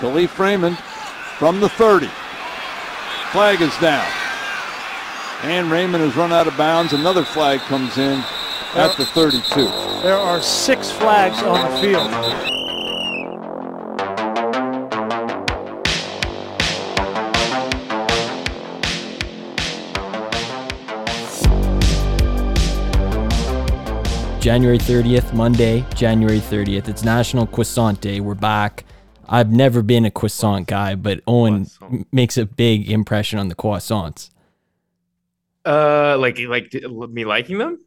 Kalif Raymond from the 30. Flag is down. And Raymond has run out of bounds. Another flag comes in at the 32. There are six flags on the field. January 30th, Monday, January 30th. It's National Croissant Day. We're back. I've never been a croissant guy, but Owen m- makes a big impression on the croissants. Uh, like like me liking them.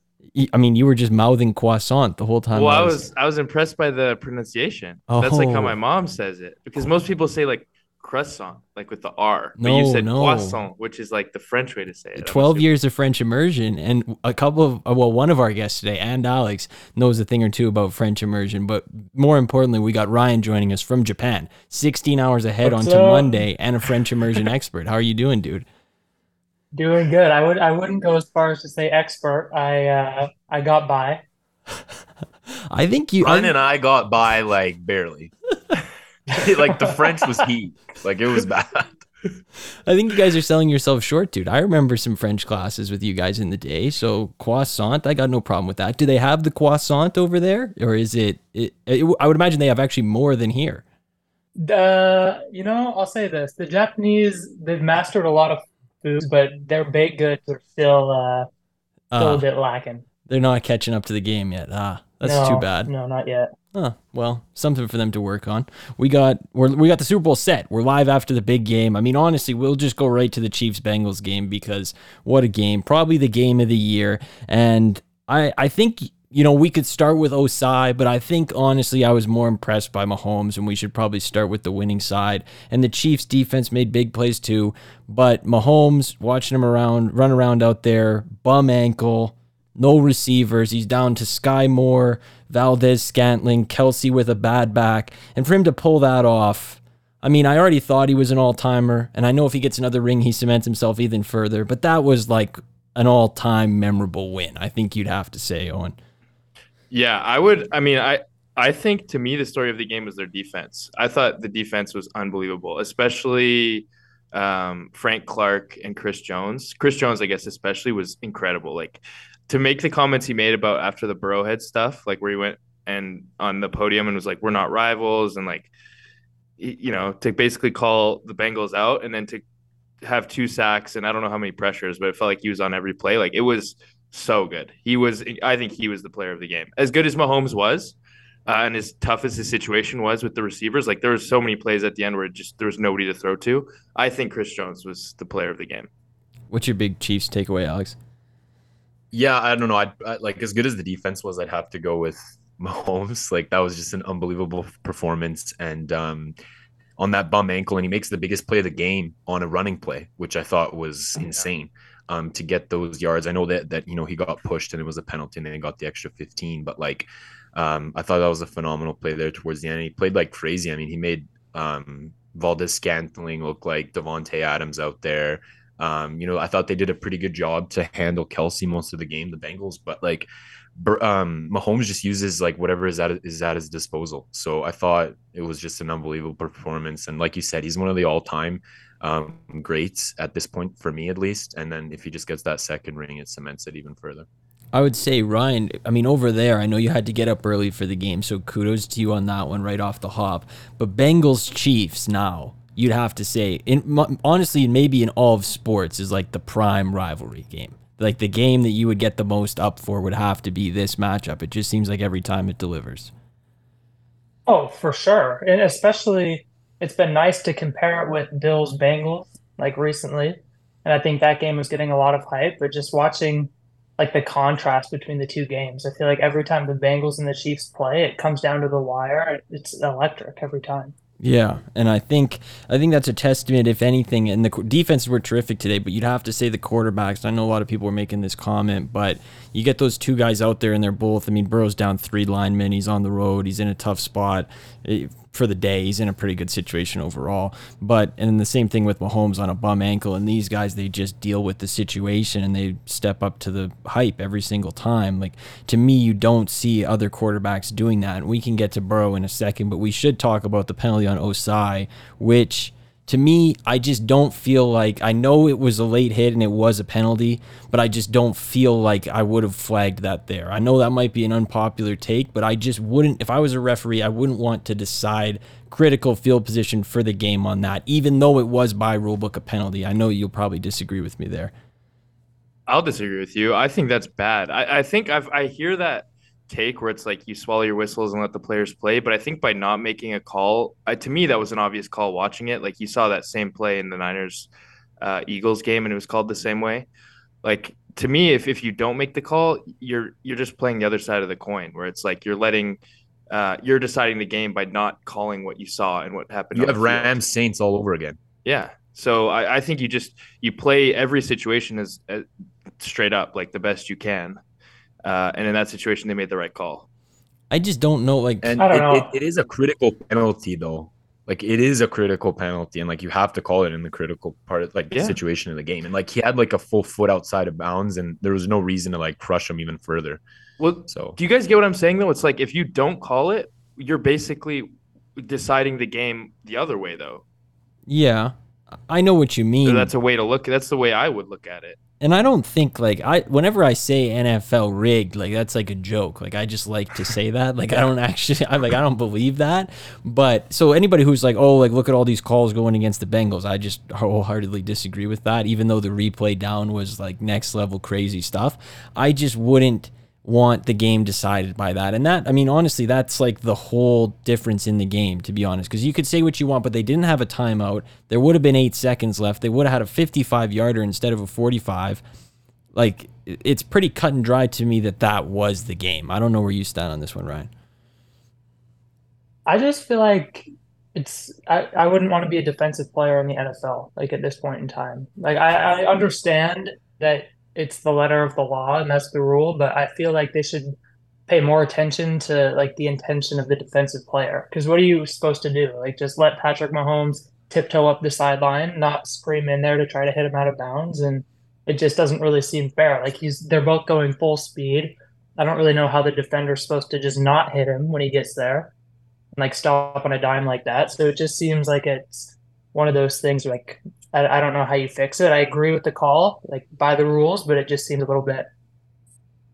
I mean, you were just mouthing croissant the whole time. Well, I was I was impressed by the pronunciation. That's like how Oh. my mom says it because most people say like croissant, like with the R. But No, you said no. croissant, which is like the French way to say it. 12 years of French immersion, and a couple of, uh, well, one of our guests today, and Alex, knows a thing or two about French immersion. But more importantly, we got Ryan joining us from Japan, 16 hours ahead What's onto up? Monday, and a French immersion expert. How are you doing, dude? Doing good. I would I wouldn't go as far as to say expert. I uh I got by. I think you. Ryan I, and I got by like barely. like the French was heat. Like it was bad. I think you guys are selling yourself short, dude. I remember some French classes with you guys in the day. So croissant, I got no problem with that. Do they have the croissant over there, or is it? it, it I would imagine they have actually more than here. The you know, I'll say this. The Japanese, they've mastered a lot of foods, but their baked goods are still uh still Uh, a bit lacking. they're not catching up to the game yet. Ah, that's No, too bad. No, not yet. Huh, well, something for them to work on. We got we're, we got the Super Bowl set. We're live after the big game. I mean, honestly, we'll just go right to the Chiefs Bengals game because what a game! Probably the game of the year. And I I think you know we could start with Ossai, but I think honestly I was more impressed by Mahomes, and we should probably start with the winning side. And the Chiefs defense made big plays too, but Mahomes watching him around run around out there, bum ankle no receivers. He's down to Sky Moore, Valdez Scantling, Kelce with a bad back. And for him to pull that off, I mean, I already thought he was an all timer. And I know if he gets another ring, he cements himself even further. But that was like an all time memorable win. I think you'd have to say, Owen. Yeah, I would. I mean, I I think to me the story of the game was their defense. I thought the defense was unbelievable, especially um, Frank Clark and Chris Jones. Chris Jones, I guess, especially was incredible. Like to make the comments he made about after the Burrowhead stuff, like where he went and on the podium and was like, "We're not rivals," and like you know to basically call the Bengals out and then to have two sacks and I don't know how many pressures, but it felt like he was on every play. Like it was so good. He was. I think he was the player of the game. As good as Mahomes was, uh, and as tough as his situation was with the receivers, like there were so many plays at the end where just there was nobody to throw to. I think Chris Jones was the player of the game. What's your big Chiefs takeaway, Alex? Yeah, I don't know. I'd, I like as good as the defense was, I'd have to go with Mahomes. Like that was just an unbelievable performance, and um, on that bum ankle, and he makes the biggest play of the game on a running play, which I thought was insane. Um, to get those yards, I know that that you know he got pushed and it was a penalty, and then he got the extra 15. But like, um, I thought that was a phenomenal play there towards the end. He played like crazy. I mean, he made um, Valdes-Scantling look like Davante Adams out there. Um, you know, I thought they did a pretty good job to handle Kelce most of the game, the Bengals, but like um, Mahomes just uses like whatever is at is at his disposal. So I thought it was just an unbelievable performance, and like you said, he's one of the all time um, greats at this point for me at least. And then if he just gets that second ring, it cements it even further. I would say Ryan. I mean, over there, I know you had to get up early for the game, so kudos to you on that one right off the hop. But Bengals Chiefs now, you'd have to say, in honestly, maybe in all of sports, is like the prime rivalry game. Like the game that you would get the most up for would have to be this matchup. It just seems like every time it delivers. Oh, for sure. And especially it's been nice to compare it with Bills Bengals like recently. And I think that game was getting a lot of hype, but just watching like the contrast between the two games. I feel like every time the Bengals and the Chiefs play, it comes down to the wire. It's electric every time. Yeah, and I think I think that's a testament, if anything. And the defenses were terrific today, but you'd have to say the quarterbacks. I know a lot of people were making this comment, but you get those two guys out there, and they're both. I mean, Burrow's down three linemen. He's on the road. He's in a tough spot. Eh, for the day. He's in a pretty good situation overall. But and the same thing with Mahomes on a bum ankle. And these guys, they just deal with the situation and they step up to the hype every single time. Like to me, you don't see other quarterbacks doing that. And we can get to Burrow in a second, but we should talk about the penalty on Ossai, which to me, I just don't feel like I know it was a late hit and it was a penalty, but I just don't feel like I would have flagged that there. I know that might be an unpopular take, but I just wouldn't if I was a referee, I wouldn't want to decide critical field position for the game on that, even though it was by rulebook a penalty. I know you'll probably disagree with me there. I'll disagree with you. I think that's bad. I, I think I've I hear that take where it's like you swallow your whistles and let the players play. But I think by not making a call, I, to me that was an obvious call watching it. Like you saw that same play in the Niners uh, Eagles game, and it was called the same way. Like to me, if if you don't make the call, you're you're just playing the other side of the coin, where it's like you're letting. Uh, you're deciding the game by not calling what you saw and what happened. You have Rams Saints all over again. Yeah, so I, I, think you just you play every situation as, as, straight up, like the best you can. Uh, and in that situation, they made the right call. I just don't know. Like, and I don't it, know. It, it is a critical penalty, though. Like, it is a critical penalty, and like you have to call it in the critical part of like the Yeah. situation of the game. And like he had like a full foot outside of bounds, and there was no reason to like crush him even further. Well, So do you guys get what I'm saying though? It's like if you don't call it, you're basically deciding the game the other way though. yeah, I know what you mean. So that's a way to look. That's the way I would look at it. And I don't think like I whenever I say NFL rigged, like that's like a joke. Like I just like to say that. Like I don't actually I'm like I don't believe that. But so anybody who's like, "Oh, like look at all these calls going against the Bengals." I just wholeheartedly disagree with that even though the replay down was like next level crazy stuff. I just wouldn't want the game decided by that. And that, I mean, honestly, that's like the whole difference in the game, to be honest. Because you could say what you want, but they didn't have a timeout. There would have been eight seconds left. They would have had a 55 yarder instead of a 45. Like, it's pretty cut and dry to me that that was the game. I don't know where you stand on this one, Ryan. I just feel like it's I, I wouldn't want to be a defensive player in the NFL like at this point in time. Like I, I understand that it's the letter of the law and that's the rule, but I feel like they should pay more attention to like the intention of the defensive player. Because what are you supposed to do? Like just let Patrick Mahomes tiptoe up the sideline, not scream in there to try to hit him out of bounds, and it just doesn't really seem fair. Like he's they're both going full speed. I don't really know how the defender's supposed to just not hit him when he gets there and like stop on a dime like that. So it just seems like it's one of those things like I, I don't know how you fix it. I agree with the call, like by the rules, but it just seems a little bit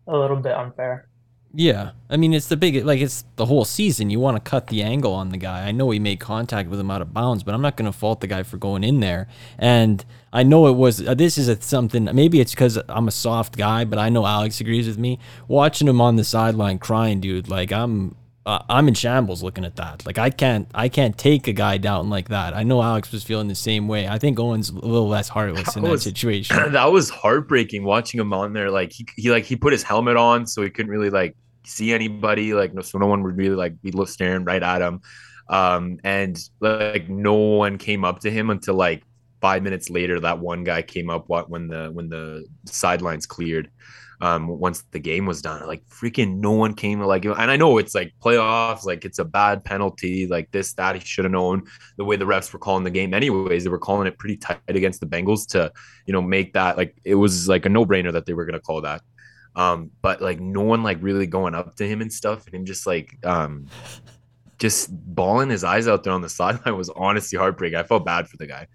a little bit unfair. Yeah, I mean it's the big like it's the whole season. You want to cut the angle on the guy. I know he made contact with him out of bounds, but I'm not going to fault the guy for going in there. And I know it was uh, this is a, something. Maybe it's because I'm a soft guy, but I know Alex agrees with me. Watching him on the sideline crying, dude, like I'm uh, I'm in shambles looking at that. Like I can't I can't take a guy down like that. I know Alex was feeling the same way. I think Owen's a little less heartless in that was- situation. that was heartbreaking watching him on there. Like he, he like he put his helmet on so he couldn't really like see anybody. Like no, so no one would really like be staring right at him. Um, and like no one came up to him until like five minutes later. That one guy came up what when the when the sidelines cleared. Um, once the game was done, like freaking no one came like, and I know it's like playoffs, like it's a bad penalty, like this, that he should have known the way the refs were calling the game. Anyways, they were calling it pretty tight against the Bengals to, you know, make that like it was like a no brainer that they were gonna call that. Um, but like no one like really going up to him and stuff, and him just like um, just bawling his eyes out there on the sideline was honestly heartbreaking. I felt bad for the guy.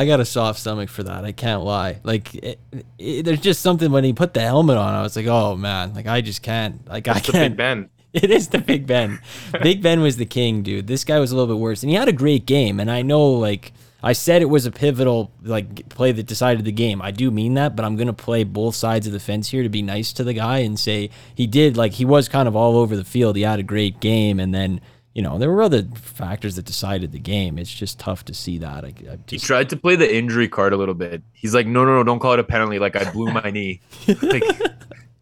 I got a soft stomach for that. I can't lie. Like, it, it, there's just something when he put the helmet on. I was like, oh man, like I just can't. Like I That's the can't. Big Ben. It is the Big Ben. Big Ben was the king, dude. This guy was a little bit worse, and he had a great game. And I know, like I said, it was a pivotal like play that decided the game. I do mean that, but I'm gonna play both sides of the fence here to be nice to the guy and say he did like he was kind of all over the field. He had a great game, and then. You know, there were other factors that decided the game. It's just tough to see that. I, I He tried to play the injury card a little bit. He's like, no, no, no, don't call it a penalty. Like I blew my knee. Like,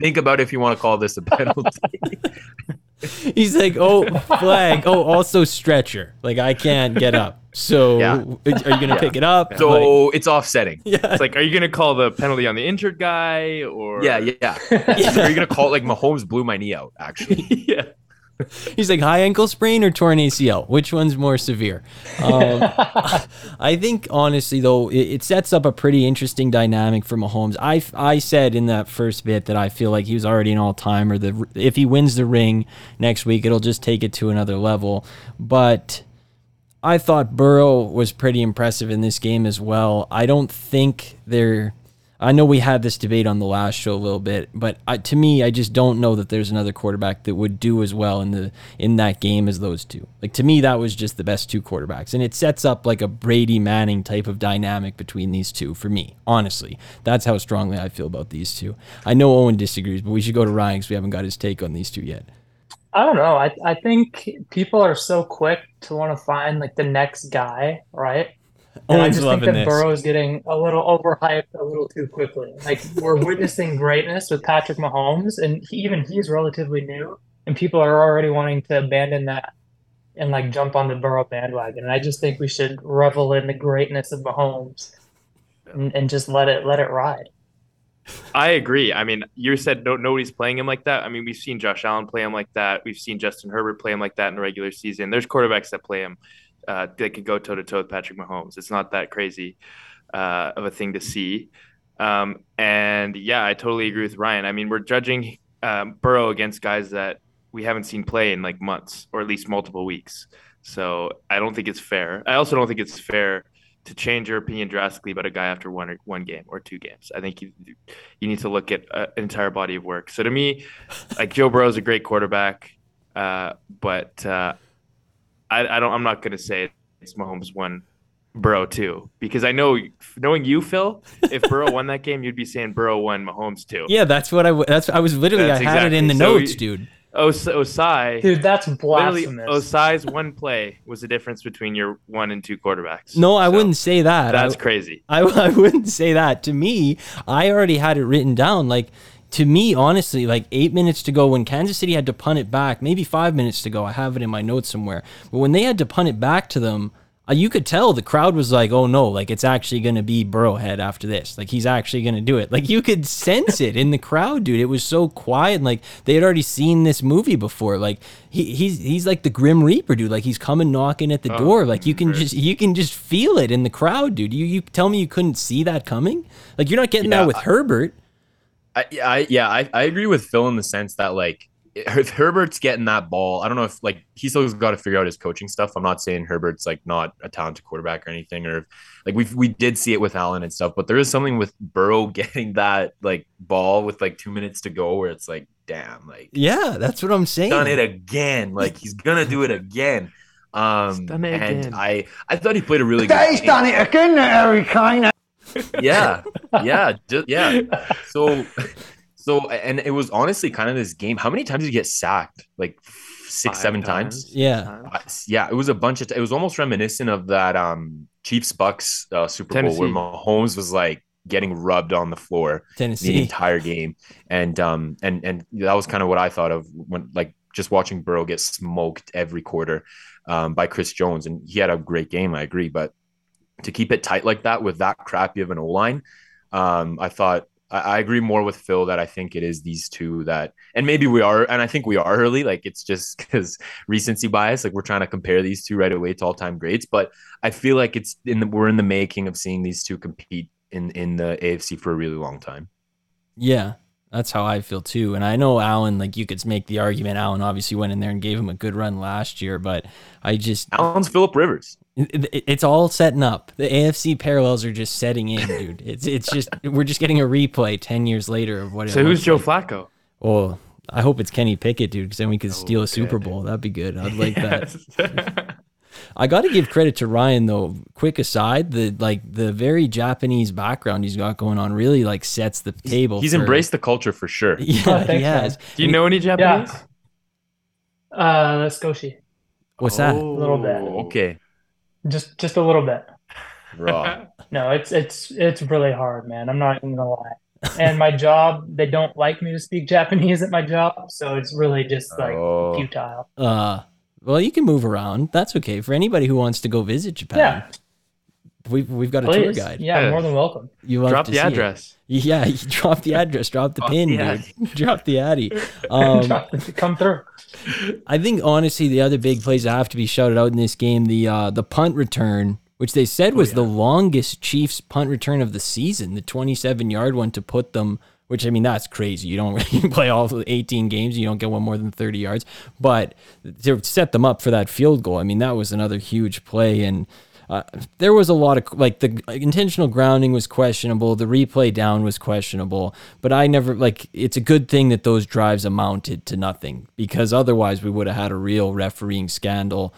think about if you want to call this a penalty. He's like, oh, flag. Oh, also stretcher. Like I can't get up. So Yeah. are you gonna pick it up? Like, so it's offsetting. yeah. It's like, are you gonna call the penalty on the injured guy or Yeah, yeah. Are you gonna call it like Mahomes blew my knee out? Actually, yeah. He's like high ankle sprain or torn ACL. Which one's more severe? Um, I think honestly though, it, it, sets up a pretty interesting dynamic for Mahomes. I I said in that first bit that I feel like he was already an all timer. The if he wins the ring next week, it'll just take it to another level. But I thought Burrow was pretty impressive in this game as well. I don't think they're I know we had this debate on the last show a little bit, but I, to me, I just don't know that there's another quarterback that would do as well in the in that game as those two. Like to me, that was just the best two quarterbacks, and it sets up like a Brady Manning type of dynamic between these two for me. Honestly, that's how strongly I feel about these two. I know Owen disagrees, but we should go to Ryan because we haven't got his take on these two yet. I don't know. I I think people are so quick to want to find like the next guy, right? And I just think that this. Burrow is getting a little overhyped a little too quickly. Like we're witnessing greatness with Patrick Mahomes, and he, even he's relatively new, and people are already wanting to abandon that and like jump on the Burrow bandwagon. And I just think we should revel in the greatness of Mahomes and, and just let it let it ride. I agree. I mean, you said no, nobody's playing him like that. I mean, we've seen Josh Allen play him like that. We've seen Justin Herbert play him like that in the regular season. There's quarterbacks that play him uh, that could go toe to toe with Patrick Mahomes. It's not that crazy uh, of a thing to see. Um, and yeah, I totally agree with Ryan. I mean, we're judging um, Burrow against guys that we haven't seen play in like months or at least multiple weeks. So I don't think it's fair. I also don't think it's fair to change your opinion drastically about a guy after one or one game or two games. I think you you need to look at uh, an entire body of work. So to me, like Joe Burrow is a great quarterback, uh, but uh, I, I don't. I'm not going to say it's Mahomes one, Burrow two, because I know, knowing you, Phil, if Burrow won that game, you'd be saying Burrow won, Mahomes two. Yeah, that's what I. That's I was literally. That's I had exactly. it in the so notes, dude. Os- Ossai, dude, that's blasphemous. Ossai's one play was the difference between your one and two quarterbacks. No, I so, wouldn't say that. That's I, crazy. I, I wouldn't say that. To me, I already had it written down. Like to me, honestly, like eight minutes to go when Kansas City had to punt it back, maybe five minutes to go. I have it in my notes somewhere. But when they had to punt it back to them, uh, you could tell the crowd was like, "Oh no!" Like it's actually going to be Burrowhead after this. Like he's actually going to do it. Like you could sense it in the crowd, dude. It was so quiet. Like they had already seen this movie before. Like he, he's he's like the Grim Reaper, dude. Like he's coming knocking at the oh, door. Like you can just you can just feel it in the crowd, dude. You you tell me you couldn't see that coming? Like you're not getting yeah, that with I, Herbert. I, I yeah, I, I agree with Phil in the sense that like if Herbert's getting that ball, I don't know if like he still got to figure out his coaching stuff. I'm not saying Herbert's like not a talented quarterback or anything, or like we we did see it with Allen and stuff, but there is something with Burrow getting that like ball with like two minutes to go where it's like, damn, like yeah, that's what I'm saying. Done it again, like he's gonna do it again. Um, and again. I I thought he played a really good. He's done it again, Harry Kane yeah, yeah, just, yeah. So, so, and it was honestly kind of this game. How many times did he get sacked? Like six, Five seven times. times. Yeah, uh, yeah. It was a bunch of. T- it was almost reminiscent of that um Chiefs Bucks uh, Super Tennessee. Bowl where Mahomes was like getting rubbed on the floor Tennessee. the entire game, and um and and that was kind of what I thought of when like just watching Burrow get smoked every quarter um, by Chris Jones, and he had a great game. I agree, but to keep it tight like that with that crappy of an O line. Um, I thought I, I, agree more with Phil that I think it is these two that, and maybe we are, and I think we are early. Like it's just because recency bias. Like we're trying to compare these two right away to all time greats, but I feel like it's in the we're in the making of seeing these two compete in in the AFC for a really long time. Yeah, that's how I feel too. And I know Allen, like you could make the argument. Allen obviously went in there and gave him a good run last year, but I just Allen's Philip Rivers. It's all setting up. The AFC parallels are just setting in, dude. It's it's just we're just getting a replay ten years later of what. So who's Joe like. Flacco? Well, I hope it's Kenny Pickett, dude, because then we could oh, steal a Super Bowl. That'd be good. I'd like yes. that. I got to give credit to Ryan though. Quick aside, the like the very Japanese background he's got going on really like sets the table. He's for, embraced the culture for sure. Yeah, oh, he has. Man. Do you know any Japanese? Yeah. Uh, Skoshi. What's that? A little bit. Oh, okay. Just just a little bit. Raw. no, it's it's it's really hard, man. I'm not even gonna lie. And my job, they don't like me to speak Japanese at my job, so it's really just like oh. futile. Uh well, you can move around. That's okay for anybody who wants to go visit Japan. Yeah. we've we've got a tour guide. Yeah, Yeah. more than welcome. You Drop to the see it. address. Yeah, you drop the address, drop the Drop pin, the dude. drop the addy. Um, Come through. I think honestly, the other big plays that have to be shouted out in this game, the uh, the punt return, which they said was the longest Chiefs punt return of the season, the 27 yard one to put them. Which I mean, that's crazy. You don't you play all 18 games, you don't get one more than 30 yards. But to set them up for that field goal, I mean, that was another huge play. And uh, there was a lot of like the intentional grounding was questionable, the replay down was questionable, but I never like it's a good thing that those drives amounted to nothing because otherwise we would have had a real refereeing scandal.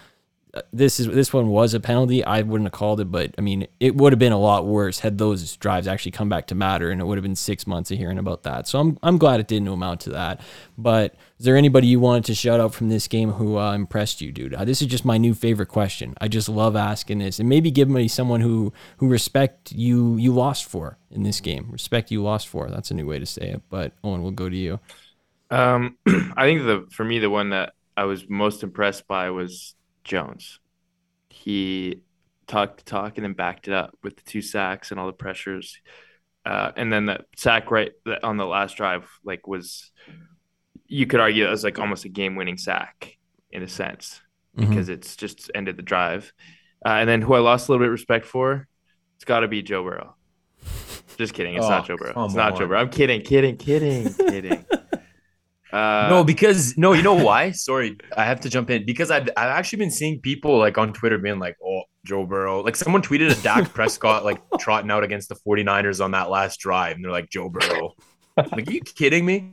This is this one was a penalty. I wouldn't have called it, but I mean it would have been a lot worse had those drives actually come back to matter, and it would have been six months of hearing about that. So I'm I'm glad it didn't amount to that. But is there anybody you wanted to shout out from this game who uh, impressed you, dude? Uh, this is just my new favorite question. I just love asking this, and maybe give me someone who who respect you you lost for in this game. Respect you lost for. That's a new way to say it. But Owen, we'll go to you. Um, I think the for me the one that I was most impressed by was Jones. He talked the talk and then backed it up with the two sacks and all the pressures, uh, and then that sack right on the last drive like was you could argue that was like almost a game-winning sack in a sense Mhm. because it's just ended the drive. Uh, and then who I lost a little bit of respect for, it's got to be Joe Burrow. Just kidding, it's Oh, not Joe Burrow. It's not Joe on. Burrow. I'm kidding, kidding, kidding, kidding. Uh, no, because no, you know why? Sorry, I have to jump in because I've I've actually been seeing people like on Twitter being like, "Oh, Joe Burrow." Like someone tweeted a Dak Prescott like trotting out against the 49ers on that last drive, and they're like, "Joe Burrow." like, are you kidding me?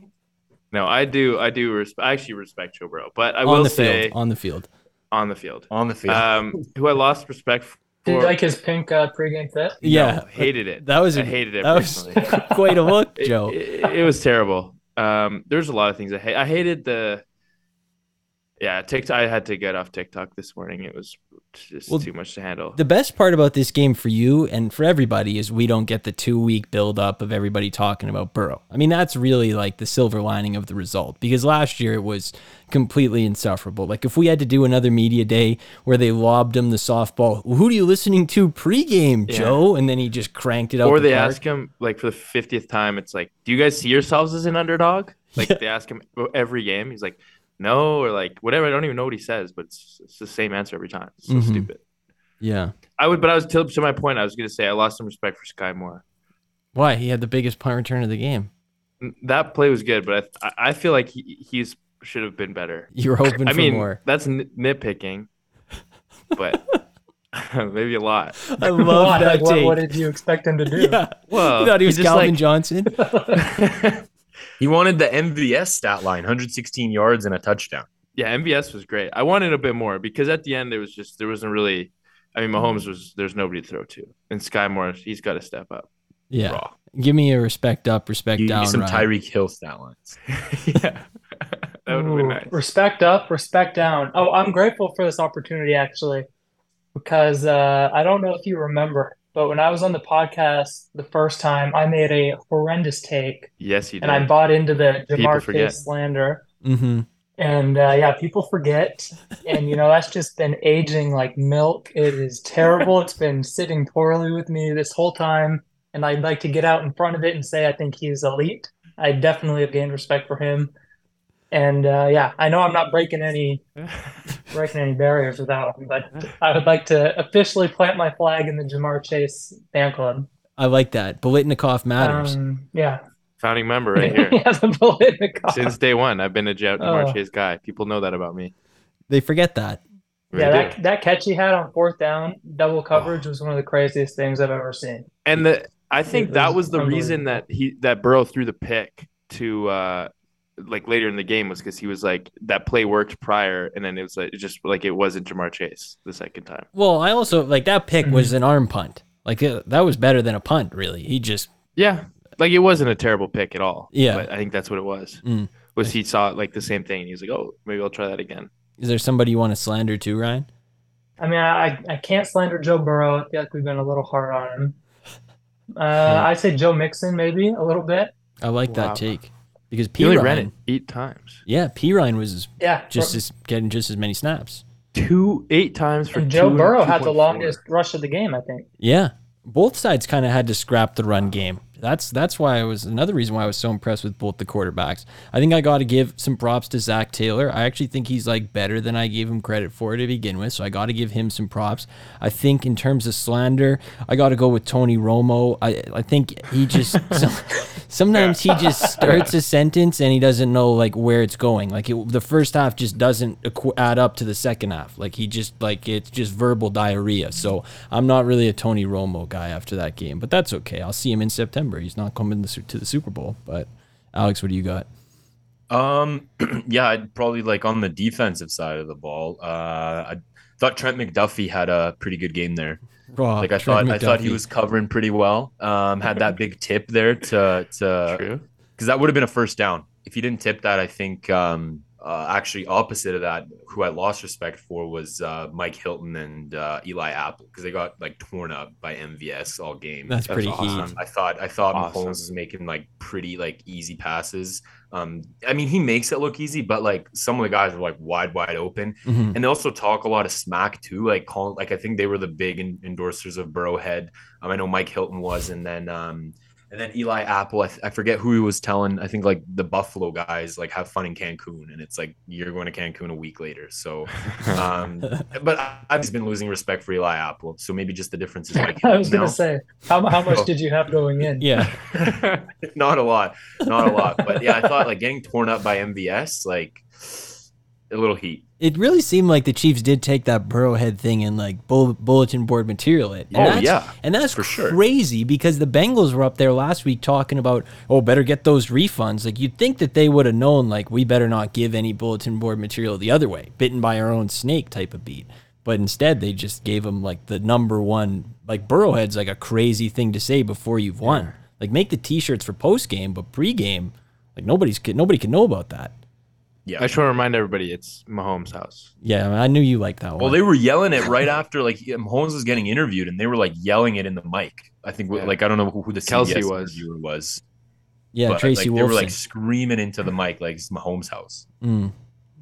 No, I do. I do. Res- I actually respect Joe Burrow, but I on will the say field. On the field. on the field. On the field. Um, who I lost respect for. Did you like his pink uh, pregame fit? Yeah, No, hated it. That was I a- hated it That was quite a look, It- Joe. It, it was terrible. Um, there's a lot of things I hate. I hated the. Yeah, TikTok. I had to get off TikTok this morning. It was just Well, too much to handle. The best part about this game for you and for everybody is we don't get the two week build up of everybody talking about Burrow. I mean, that's really like the silver lining of the result because last year it was completely insufferable. Like if we had to do another media day where they lobbed him the softball, who are you listening to pregame, Yeah. Joe? And then he just cranked it up. or the they park. ask him like for the fiftieth time. It's like, do you guys see yourselves as an underdog? Like Yeah. they ask him every game. He's like, no, or like whatever. I don't even know what he says, but it's, it's the same answer every time. It's so Mhm. stupid. Yeah. I would, but I was to, to my point. I was gonna say I lost some respect for Sky Moore. Why? He had the biggest punt return of the game. That play was good, but I, I feel like he he's should have been better. You were hoping I for mean, more. that's nit- nitpicking, but maybe a lot. I love Why? that Like, what, take. what did you expect him to do? yeah. Well, you thought he was Calvin like- Johnson? He wanted the MVS stat line, 116 yards and a touchdown. Yeah, MVS was great. I wanted a bit more because at the end there was just there wasn't really. I mean, Mahomes was there's nobody to throw to, and Sky Moore he's got to step up. Yeah. Raw. Give me a respect up, respect Give down. me some Ryan. Tyreek Hill stat lines. yeah, that would have been Ooh, nice. Respect up, respect down. Oh, I'm grateful for this opportunity actually, because uh, I don't know if you remember, but when I was on the podcast the first time, I made a horrendous take, Yes, he did. and I bought into the People Ja'Marr. Chase slander. Mm-hmm. And uh, yeah, people forget. And you know, that's just been aging like milk. It is terrible. It's been sitting poorly with me this whole time. And I'd like to get out in front of it and say I think he's elite. I definitely have gained respect for him. And uh, yeah, I know I'm not breaking any breaking any barriers with that one, but I would like to officially plant my flag in the Ja'Marr Chase fan club. I like that. Biletnikoff matters. Um, yeah. Founding member right here. yeah, the Biletnikoff. Since day one, I've been a Ja'Marr Oh. Chase guy. People know that about me. they forget that. They Yeah, do. that that catch he had on fourth down, double coverage was one of the craziest things I've ever seen. And the I think It that was was the reason that he that Burrow threw the pick to uh like later in the game was because he was like that play worked prior and then it was like it just like it wasn't Ja'Marr Chase the second time. Well, I also like that pick Mm-hmm. was an arm punt. Like uh, that was better than a punt, really. He just Yeah. Like it wasn't a terrible pick at all. Yeah. But I think that's what it was. Mm. Was he saw like the same thing and he was like, Oh, maybe I'll try that again. is there somebody you want to slander too, Ryan? I mean, I I can't slander Joe Burrow. I feel like we've been a little hard on him. Uh, I'd say Joe Mixon maybe a little bit. I like Wow. that take because He P only Ryan, ran it eight times. yeah, Perine was Yeah, just as getting just as many snaps. two eight times for And Joe two- Burrow had the 2.4. longest rush of the game, I think. Yeah, both sides kind of had to scrap the run game. That's that's why I was another reason why I was so impressed with both the quarterbacks. I think I got to give some props to Zac Taylor. I actually think he's like better than I gave him credit for to begin with, so I got to give him some props. I think in terms of slander, I got to go with Tony Romo. I I think he just some, sometimes he just starts a sentence and he doesn't know like where it's going. Like it, the first half just doesn't add up to the second half. Like he just like it's just verbal diarrhea. So I'm not really a Tony Romo guy after that game, but that's okay. I'll see him in September. He's not coming to to the Super Bowl. But Alex, what do you got? Um, yeah, I'd probably like on the defensive side of the ball. Uh, I thought Trent McDuffie had a pretty good game there. Oh, Like I Trent thought, I thought he was covering pretty well. Um, had that big tip there to to because that would have been a first down. If he didn't tip that, I think um, uh, actually opposite of that, who I lost respect for was uh, Mike Hilton and uh, Eli Apple because they got like torn up by MVS all game. That's pretty awesome. heat. I thought I thought Awesome. Mahomes was making like pretty like easy passes. Um, I mean he makes it look easy, but like some of the guys were like wide wide open, Mhm. and they also talk a lot of smack too. Like calling like I think they were the big en- endorsers of Burrowhead. Um, I know Mike Hilton was, and then um, and then Eli Apple. I, th- I forget who he was telling. I think like the Buffalo guys like have fun in Cancun, and it's like you're going to Cancun a week later. So, um, but I, I've just been losing respect for Eli Apple. So maybe just the difference is Mike. I was Hilton gonna say, how, how much did you have going in? Yeah, not a lot, not a lot. But yeah, I thought like getting torn up by MVS, like a little heat. It really seemed like the Chiefs did take that Burrowhead thing and like bull- bulletin board material it. And Oh, that's, yeah, and that's for sure. crazy because the Bengals were up there last week talking about oh better get those refunds. Like you'd think that they would have known like we better not give any bulletin board material the other way, bitten by our own snake type of beat. But instead they just gave them like the number one like Burrowhead's like a crazy thing to say before you've won. Like make the T-shirts for post game, but pre-game, like nobody's nobody can know about that. Yeah. I just want to remind everybody it's Mahomes' house. Yeah, I, mean, I knew you liked that one. Well, they were yelling it right after like Mahomes was getting interviewed, and they were like yelling it in the mic. I think Yeah. like I don't know who, who the Kelsey CBS was. interviewer was. yeah, but, Tracy like, They were like screaming into the mic like it's Mahomes' house. Mm.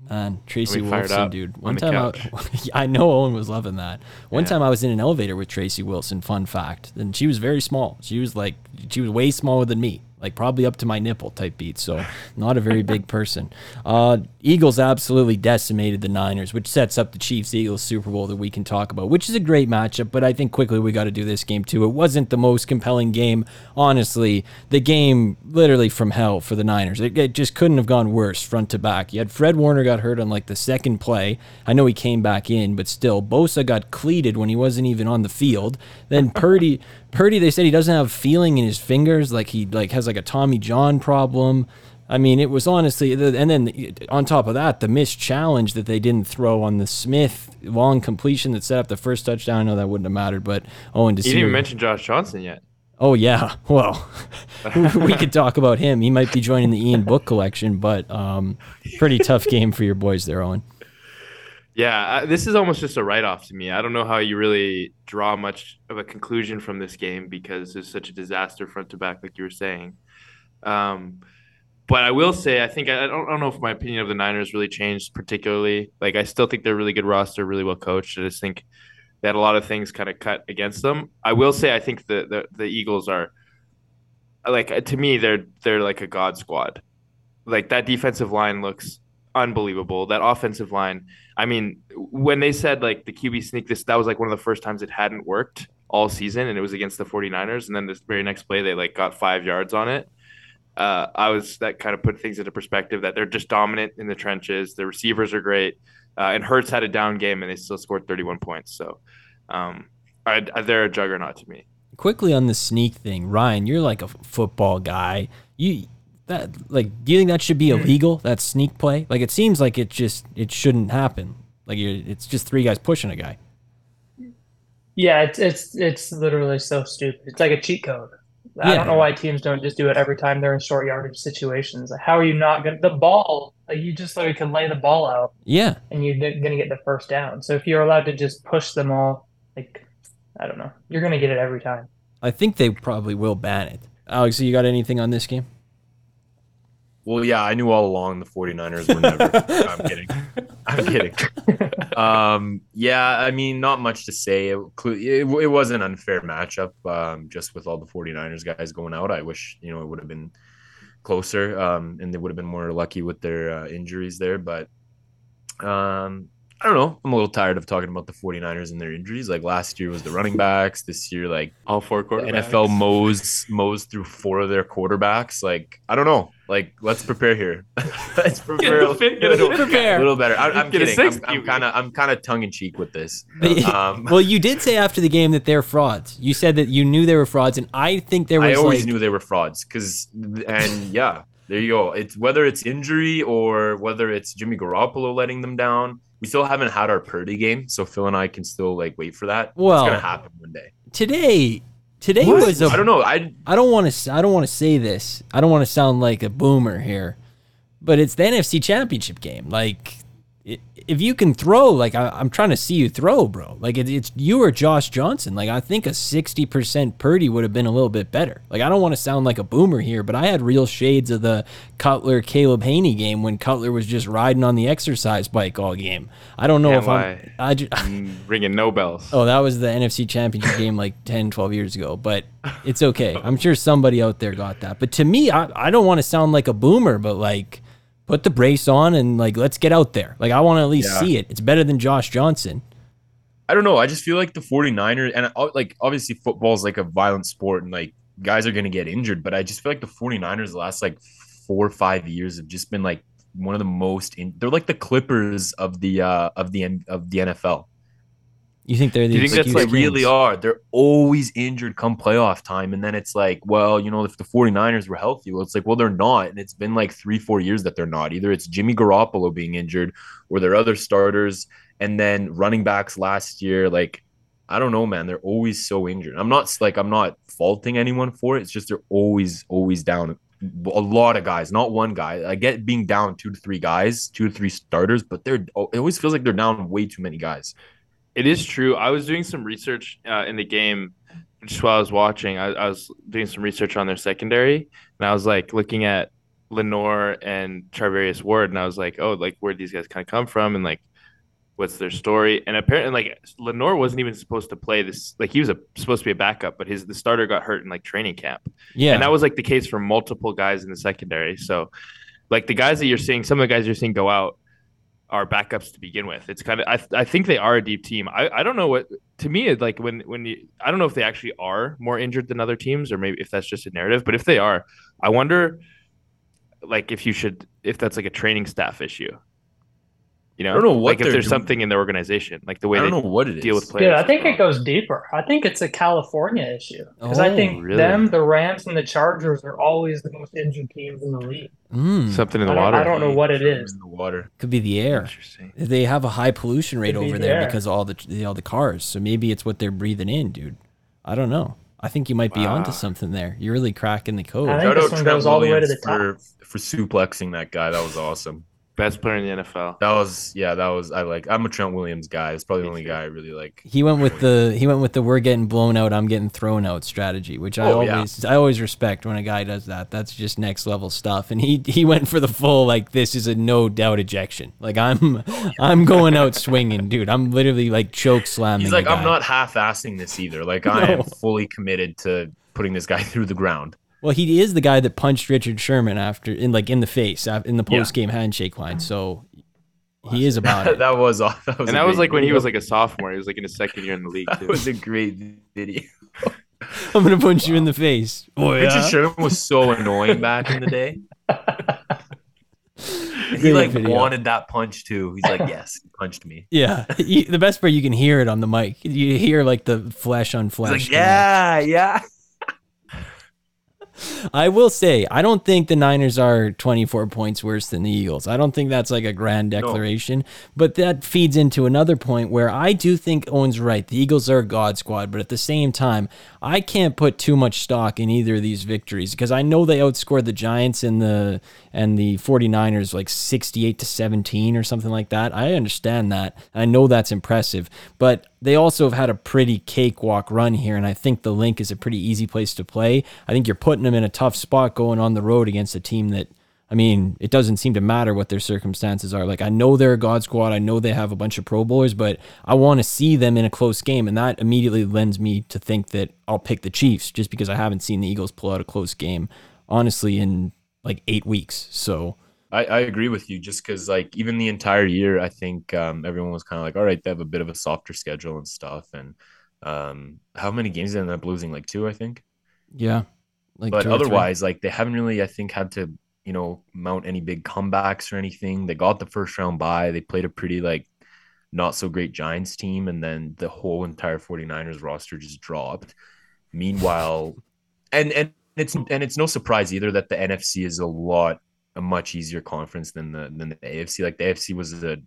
Man, Tracy Wolfson, up dude. One the time, I. I know Owen was loving that. One Yeah. time, I was in an elevator with Tracy Wolfson. Fun fact, and she was very small. She was like, she was way smaller than me, like probably up to my nipple type beat. So, not a very big person. Uh, Eagles absolutely decimated the Niners, which sets up the Chiefs Eagles Super Bowl that we can talk about, which is a great matchup. But I think quickly we got to do this game too. It wasn't the most compelling game, honestly. The game literally from hell for the Niners. It, it just couldn't have gone worse front to back. You had Fred Warner got hurt on like the second play. I know he came back in, but still, Bosa got cleated when he wasn't even on the field. Then Purdy, Purdy, they said he doesn't have feeling in his fingers, like he like has like a Tommy John problem. I mean, it was honestly, and then on top of that, the missed challenge that they didn't throw on the Smith long completion that set up the first touchdown. I know that wouldn't have mattered, but Owen You didn't even mention Josh Johnson yet. Oh yeah, well, we could talk about him. He might be joining the Ian Book collection, but um, pretty tough game for your boys there, Owen. Yeah, this is almost just a write-off to me. I don't know how you really draw much of a conclusion from this game because it's such a disaster front to back, like you were saying. Um, but I will say, I think I don't, I don't know if my opinion of the Niners really changed particularly. Like, I still think they're a really good roster, really well coached. I just think had a lot of things kind of cut against them. I will say, I think the the, the Eagles are like to me, they're they're like a god squad. Like that defensive line looks unbelievable. That offensive line. I mean, when they said like the QB sneak this, that was like one of the first times it hadn't worked all season, and it was against the 49ers. And then this very next play, they like got five yards on it. Uh, I was that kind of put things into perspective that they're just dominant in the trenches. The receivers are great, uh, and Hurts had a down game, and they still scored 31 points. So, um, I, I, they're a juggernaut to me. Quickly on the sneak thing, Ryan, you're like a f- football guy. You that like, do you think that should be illegal? That sneak play? Like, it seems like it just it shouldn't happen. Like, you're, it's just three guys pushing a guy. Yeah, it's it's it's literally so stupid. It's like a cheat code. I don't know why teams don't just do it every time they're in short yardage situations. How are you not gonna the ball? You just literally can lay the ball out Yeah, and you're gonna get the first down. So if you're allowed to just push them all, like I don't know, you're gonna get it every time. I think they probably will ban it. Alex, you got anything on this game? Well, yeah, I knew all along the 49ers were never. I'm kidding. I'm kidding. um, yeah, I mean, not much to say. It, it, it was an unfair matchup um, just with all the 49ers guys going out. I wish, you know, it would have been closer um, and they would have been more lucky with their uh, injuries there. But um, I don't know. I'm a little tired of talking about the 49ers and their injuries. Like last year was the running backs. This year, like all four quarterbacks. NFL mows mows through four of their quarterbacks. Like I don't know. Like let's prepare here. let's prepare a little, Prepare. a little better. I, I'm Get a kidding. six I'm kind of I'm kind of tongue in cheek with this. Um, well, you did say after the game that they're frauds. You said that you knew they were frauds, and I think there was I always like, knew they were frauds because and yeah, there you go. It's whether it's injury or whether it's Jimmy Garoppolo letting them down. We still haven't had our Purdy game, so Phil and I can still like wait for that. Well- it's gonna happen one day. today. Today What? was a. I don't know. I I don't want to. I don't want to say this. I don't want to sound like a boomer here, but it's the NFC Championship game. Like, i if you can throw, like I, I'm trying to see you throw, bro. Like it, it's you or Josh Johnson. Like I think a 60% Purdy would have been a little bit better. Like I don't want to sound like a boomer here, but I had real shades of the Cutler Caleb Hanie game when Cutler was just riding on the exercise bike all game. I don't know Yeah, if? I'm. I ju- Mm, ringing no bells. Oh, that was the NFC Championship game like 10, 12 years ago, but it's okay. I'm sure somebody out there got that. But to me, I, I don't want to sound like a boomer, but like put the brace on and like let's get out there. Like I want to at least Yeah. see it. It's better than Josh Johnson. I don't know. I just feel like the 49ers and uh, like obviously football is like a violent sport and like guys are going to get injured, but I just feel like the 49ers the last like 4 or 5 years have just been like one of the most in, they're like the Clippers of the uh of the of the NFL. You think they're the Do you think that's, They really are. They're always injured come playoff time and then it's like, well, you know, if the 49ers were healthy, well it's like, well they're not and it's been like 3 4 years that they're not. Either it's Jimmy Garoppolo being injured or their other starters and then running backs last year like I don't know, man. They're always so injured. I'm not like I'm not faulting anyone for it. It's just they're always always down a lot of guys, not one guy. I get being down two to three guys, two to three starters, but they're oh, it always feels like they're down way too many guys. It is true. I was doing some research uh, in the game just while I was watching. I, I was doing some research on their secondary, and I was like looking at Lenoir and Charvarius Ward, and I was like, oh, like where these guys kind of come from, and like what's their story. And apparently, like Lenoir wasn't even supposed to play this. Like he was a, supposed to be a backup, but his the starter got hurt in like training camp. Yeah. And that was like the case for multiple guys in the secondary. So, like the guys that you're seeing, some of the guys you're seeing go out are backups to begin with. It's kind of I, I think they are a deep team. I, I don't know what to me it like when when you I don't know if they actually are more injured than other teams or maybe if that's just a narrative. But if they are, I wonder like if you should if that's like a training staff issue. You know, I don't know what like if there's doing. something in the organization, like the way I they don't know what it is. deal with players. Yeah, I think it goes deeper. I think it's a California issue because I Oh, think really? them, the Rams, and the Chargers are always the most injured teams in the league. Mm, something in the don't, water. I don't know what it is. in the water. could be the air. Interesting. They have a high pollution rate over the there air. because of all the, the all the cars. So maybe it's what they're breathing in, dude. I don't know. I think you might be onto something there. You're really cracking the code. I think Shout this out one goes all the way to the top. for for suplexing that guy. That was awesome. Best player in the NFL. That was yeah. That was I like. I'm a Trent Williams guy. It's probably the only guy I really like. He went with the he went with the we're getting blown out, I'm getting thrown out strategy, which I Oh, yeah. always I always respect when a guy does that. That's just next level stuff. And he he went for the full like this is a no doubt ejection. Like I'm I'm going out swinging, dude. I'm literally like choke slamming. He's like, I'm not half-assing this either. Like I am fully committed to putting this guy through the ground. Well, he is the guy that punched Richard Sherman after in like in the face in the post game handshake line. So he is about it. that was aw- that was and that was great like when he was like a sophomore. He was like in his second year in the league. That Too. was a great video. I'm gonna punch you in the face. Oh Richard Sherman was so annoying back in the day. he like video. wanted that punch too. He's like, yes, he punched me. Yeah, You- the best part you can hear it on the mic. You hear like the flesh on He's flesh. like, yeah, yeah. I will say, I don't think the Niners are 24 points worse than the Eagles. I don't think that's like a grand declaration, but that feeds into another point where I do think Owen's right. The Eagles are a god squad, but at the same time, I can't put too much stock in either of these victories because I know they outscored the Giants and the and the 49ers like 68 to 17 or something like that. I understand that. I know that's impressive, but they also have had a pretty cakewalk run here, and I think the Linc is a pretty easy place to play. I think you're putting them in a tough spot going on the road against a team that I mean, it doesn't seem to matter what their circumstances are. Like, I know they're a God squad. I know they have a bunch of Pro Bowlers, but I want to see them in a close game. And that immediately lends me to think that I'll pick the Chiefs just because I haven't seen the Eagles pull out a close game, honestly, in like eight weeks. So I, I agree with you just because, like, even the entire year, I think um, everyone was kind of like, all right, they have a bit of a softer schedule and stuff. And um, how many games did they end up losing? Like two, I think. Yeah. Like but two or three. otherwise, like they haven't really, I think, had to, you know, mount any big comebacks or anything. They got the first round bye. They played a pretty like not so great Giants team, and then the whole entire 49ers roster just dropped. Meanwhile, and and it's and it's no surprise either that the NFC is a lot a much easier conference than the than the AFC. Like the AFC was a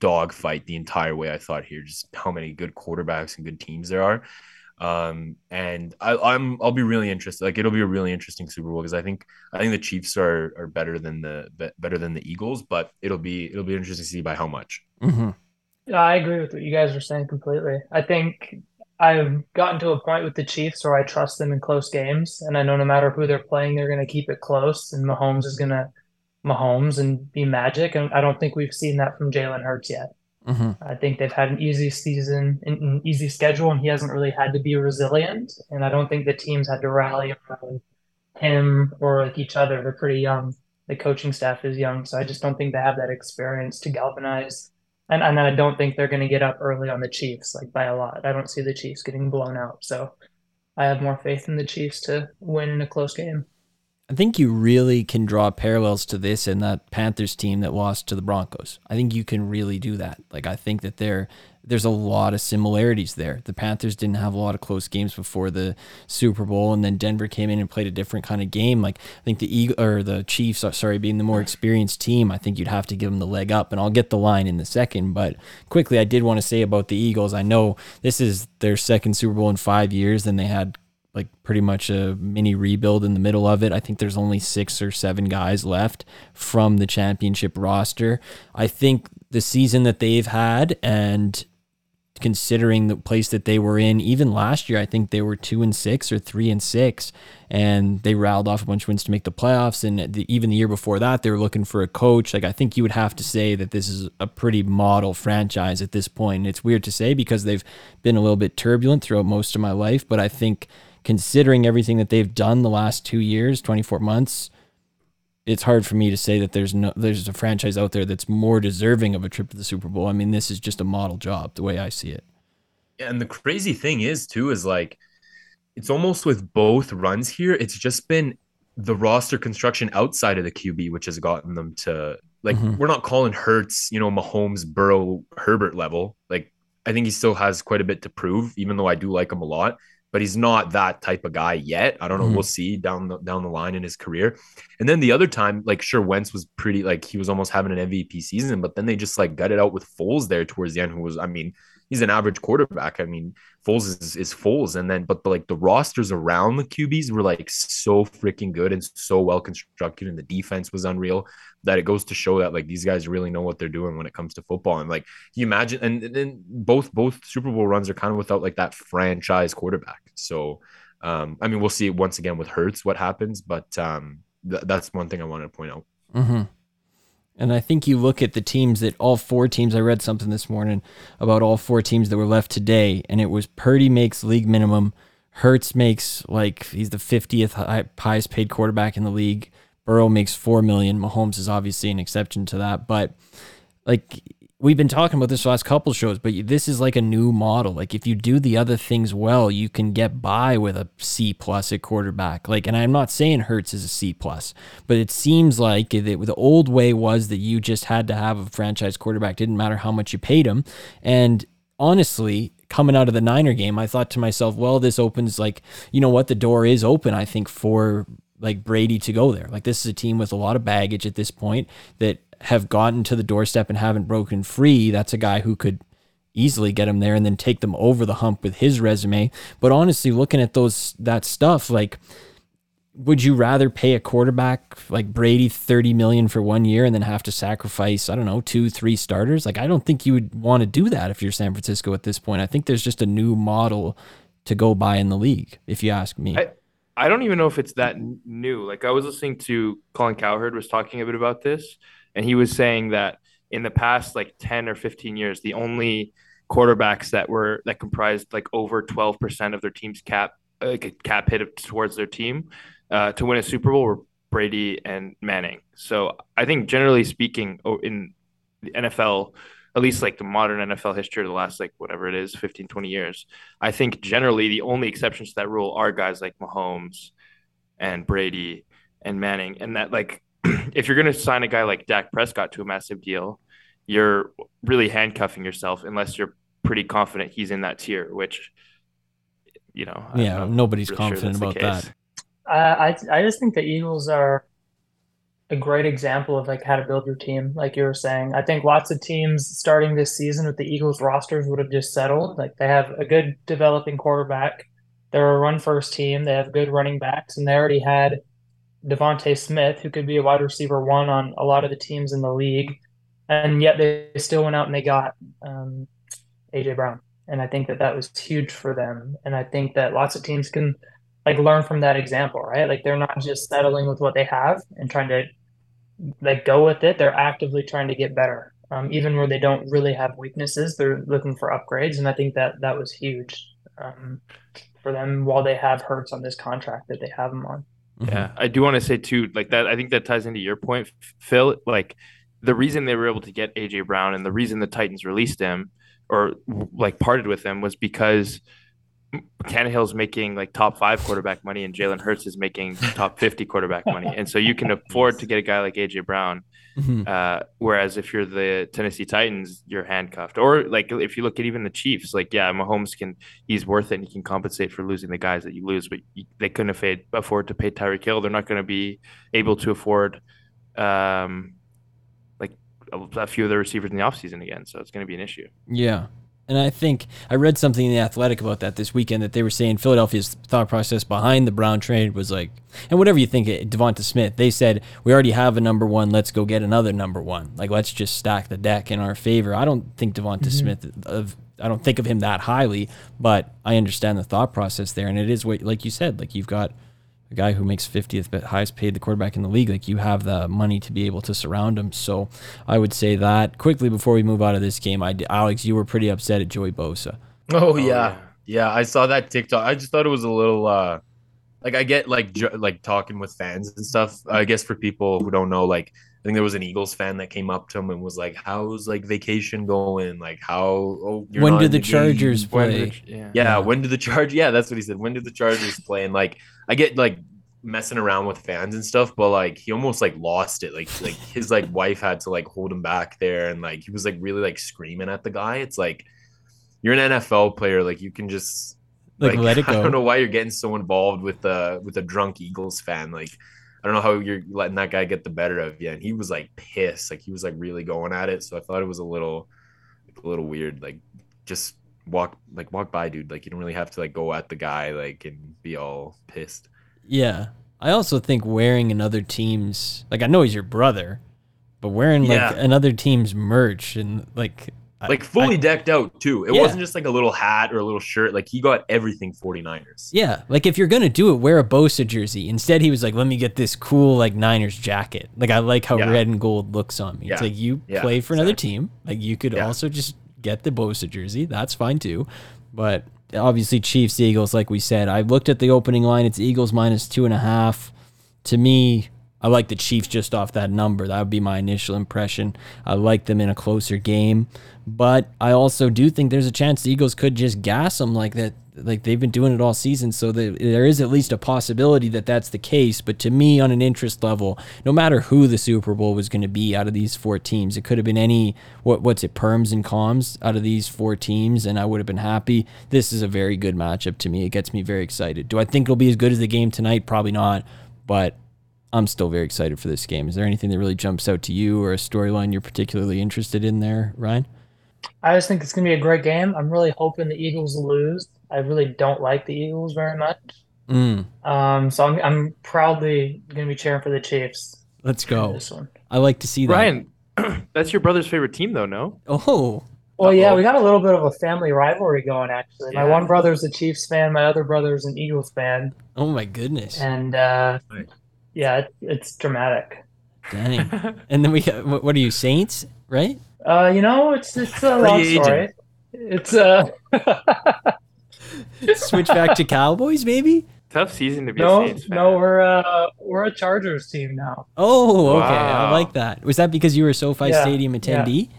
dog fight the entire way. I thought here, just how many good quarterbacks and good teams there are. Um, and I, I'm I'll be really interested. Like it'll be a really interesting Super Bowl because I think I think the Chiefs are are better than the be- better than the Eagles, but it'll be it'll be interesting to see by how much. hmm Yeah, I agree with what you guys are saying completely. I think I've gotten to a point with the Chiefs where I trust them in close games, and I know no matter who they're playing, they're going to keep it close, and Mahomes is going to Mahomes and be magic. And I don't think we've seen that from Jalen Hurts yet. hmm I think they've had an easy season, an an easy schedule, and he hasn't really had to be resilient. And I don't think the teams had to rally around him or like each other. They're pretty young. The coaching staff is young, so I just don't think they have that experience to galvanize. And and I don't think they're going to get up early on the Chiefs like by a lot. I don't see the Chiefs getting blown out. So I have more faith in the Chiefs to win in a close game. I think you really can draw parallels to this and that Panthers team that lost to the Broncos. I think you can really do that. Like I think that there there's a lot of similarities there. The Panthers didn't have a lot of close games before the Super Bowl, and then Denver came in and played a different kind of game. Like I think the Eagle or the Chiefs, uh, sorry, being the more experienced team, I think you'd have to give them the leg up. And I'll get the line in the second, but quickly, I did want to say about the Eagles. I know this is their second Super Bowl in five years, and they had like pretty much a mini rebuild in the middle of it. I think there's only six or seven guys left from the championship roster. I think the season that they've had and considering the place that they were in, even last year, I think they were two and six or three and six, and they riled off a bunch of wins to make the playoffs. And the, even the year before that, they were looking for a coach. Like I think you would have to say that this is a pretty model franchise at this point. And it's weird to say because they've been a little bit turbulent throughout most of my life, but I think considering everything that they've done the last two years, 24 months, it's hard for me to say that there's no there's a franchise out there that's more deserving of a trip to the Super Bowl. I mean, this is just a model job the way I see it. And the crazy thing is too is like it's almost with both runs here, it's just been the roster construction outside of the QB, which has gotten them to like Mhm. we're not calling Hurts, you know, Mahomes, Burrow, Herbert level. Like I think he still has quite a bit to prove, even though I do like him a lot. But he's not that type of guy yet. I don't know. Mhm. We'll see down the down the line in his career. And then the other time, like sure, Wentz was pretty like he was almost having an MVP season, but then they just like gutted out with Foles there towards the end, who was, I mean, he's an average quarterback. I mean, Foles is, is Foles. And then, but, like the rosters around the QBs were like so freaking good and so well constructed, and the defense was unreal that it goes to show that like these guys really know what they're doing when it comes to football. And like you imagine, and then both both Super Bowl runs are kind of without like that franchise quarterback. So, um, I mean, we'll see once again with Hurts what happens, but um, th- that's one thing I wanted to point out. Mm-hmm. And I think you look at the teams that all four teams. I read something this morning about all four teams that were left today, and it was Purdy makes league minimum, Hurts makes like he's the fiftieth highest paid quarterback in the league. Burrow makes four million. Mahomes is obviously an exception to that, but like we've been talking about this last couple shows, but this is like a new model. Like if you do the other things well, you can get by with a C plus at quarterback. Like, and I'm not saying Hurts is a C plus, but it seems like the, the old way was that you just had to have a franchise quarterback. Didn't matter how much you paid him, and honestly. Coming out of the Niner game, I thought to myself, well, this opens like, you know what, the door is open, I think, for like Brady to go there. Like this is a team with a lot of baggage at this point that have gotten to the doorstep and haven't broken free. That's a guy who could easily get him there and then take them over the hump with his resume. But honestly, looking at those that stuff, like would you rather pay a quarterback like Brady 30 million for one year and then have to sacrifice, I don't know, two, three starters? Like I don't think you would want to do that if you're San Francisco at this point. I think there's just a new model to go by in the league, if you ask me. I, I don't even know if it's that new. Like I was listening to Colin Cowherd was talking a bit about this, and he was saying that in the past like 10 or 15 years, the only quarterbacks that were that comprised like over 12% of their team's cap like a cap hit towards their team uh, to win a Super Bowl were Brady and Manning. So I think generally speaking, in the NFL, at least like the modern NFL history of the last like whatever it is, 15, 20 years, I think generally the only exceptions to that rule are guys like Mahomes and Brady and Manning. And that like if you're gonna sign a guy like Dak Prescott to a massive deal, you're really handcuffing yourself unless you're pretty confident he's in that tier, which you know, yeah, nobody's really confident sure about that. Uh, I I just think the Eagles are a great example of like how to build your team, like you were saying. I think lots of teams starting this season with the Eagles rosters would have just settled. Like they have a good developing quarterback. They're a run first team. They have good running backs, and they already had DeVonta Smith, who could be a wide receiver one on a lot of the teams in the league, and yet they still went out and they got um, AJ Brown, and I think that that was huge for them. And I think that lots of teams can like learn from that example, right? Like they're not just settling with what they have and trying to like go with it. They're actively trying to get better. Um, even where they don't really have weaknesses, they're looking for upgrades, and I think that that was huge um, for them while they have Hurts on this contract that they have him on. Mm-hmm. Yeah, I do want to say too, like that. I think that ties into your point, Phil. Like the reason they were able to get AJ Brown and the reason the Titans released him or like parted with him was because Tannehill's making like top five quarterback money and Jalen Hurts is making top 50 quarterback money. And so you can afford to get a guy like AJ Brown. Mm-hmm. Uh, whereas if you're the Tennessee Titans, you're handcuffed. Or like if you look at even the Chiefs, like, yeah, Mahomes can, he's worth it and he can compensate for losing the guys that you lose, but they couldn't afford to pay Tyreek Hill. They're not going to be able to afford um, like a, a few of the receivers in the offseason again. So it's going to be an issue. Yeah. And I think I read something in the Athletic about that this weekend that they were saying Philadelphia's thought process behind the Brown trade was like, and whatever you think, Devonta Smith, they said we already have a number one, let's go get another number one. Like let's just stack the deck in our favor. I don't think Devonta mm-hmm. Smith of I don't think of him that highly, but I understand the thought process there, and it is what like you said, like you've got a guy who makes 50th highest paid the quarterback in the league, like you have the money to be able to surround him. So I would say that quickly before we move out of this game, I, Alex, you were pretty upset at Joey Bosa. Oh, oh yeah. yeah. yeah. I saw that TikTok. I just thought it was a little, uh, like I get like like talking with fans and stuff. I guess for people who don't know, like I think there was an Eagles fan that came up to him and was like, "How's like vacation going? Like how? Oh, when did the, the Chargers play? yeah. yeah, when did the Charge? Yeah, that's what he said. When did the Chargers play? And like, I get like messing around with fans and stuff, but like he almost like lost it. Like like his like wife had to like hold him back there, and like he was like really like screaming at the guy. It's like you're an NFL player, like you can just like, like let it go. I don't know why you're getting so involved with uh with a drunk Eagles fan. Like I don't know how you're letting that guy get the better of you. And he was like pissed. Like he was like really going at it. So I thought it was a little a little weird. Like just walk like walk by, dude. Like you don't really have to like go at the guy like and be all pissed. Yeah. I also think wearing another team's like I know he's your brother, but wearing like yeah. another team's merch and like like fully I, decked out too. It yeah. wasn't just like a little hat or a little shirt. Like he got everything 49ers. Yeah. Like if you're going to do it, wear a Bosa jersey. Instead, he was like, let me get this cool like Niners jacket. Like I like how yeah. red and gold looks on me. Yeah. It's like you play for another team. Like you could also just get the Bosa jersey. That's fine too. But obviously Chiefs, Eagles, like we said. I looked at the opening line. It's Eagles minus two and a half. To me, I like the Chiefs just off that number. That would be my initial impression. I like them in a closer game, but I also do think there's a chance the Eagles could just gas them like that. Like they've been doing it all season, so there is at least a possibility that that's the case. But to me, on an interest level, no matter who the Super Bowl was going to be out of these four teams, it could have been any what what's it perms and coms out of these four teams, and I would have been happy. This is a very good matchup to me. It gets me very excited. Do I think it'll be as good as the game tonight? Probably not, but I'm still very excited for this game. Is there anything that really jumps out to you or a storyline you're particularly interested in there, Ryan? I just think it's going to be a great game. I'm really hoping the Eagles lose. I really don't like the Eagles very much. Mm. Um, so I'm, I'm proudly going to be cheering for the Chiefs. Let's go. This one. I like to see that. Ryan, that's your brother's favorite team, though, no? Oh, Well, yeah, Uh-oh. we got a little bit of a family rivalry going actually. My one brother's a Chiefs fan, my other brother's an Eagles fan, Oh my goodness. and uh, yeah, it, it's dramatic. Dang. And then we got what, what are you Saints, right? Uh, you know, it's it's a Free long agent. story. It's uh, Switch back to Cowboys, maybe? Tough season to be a no, Saints fan. no, we're uh, we're a Chargers team now. Oh, okay. I like that. Was that because you were a SoFi Yeah, Stadium attendee?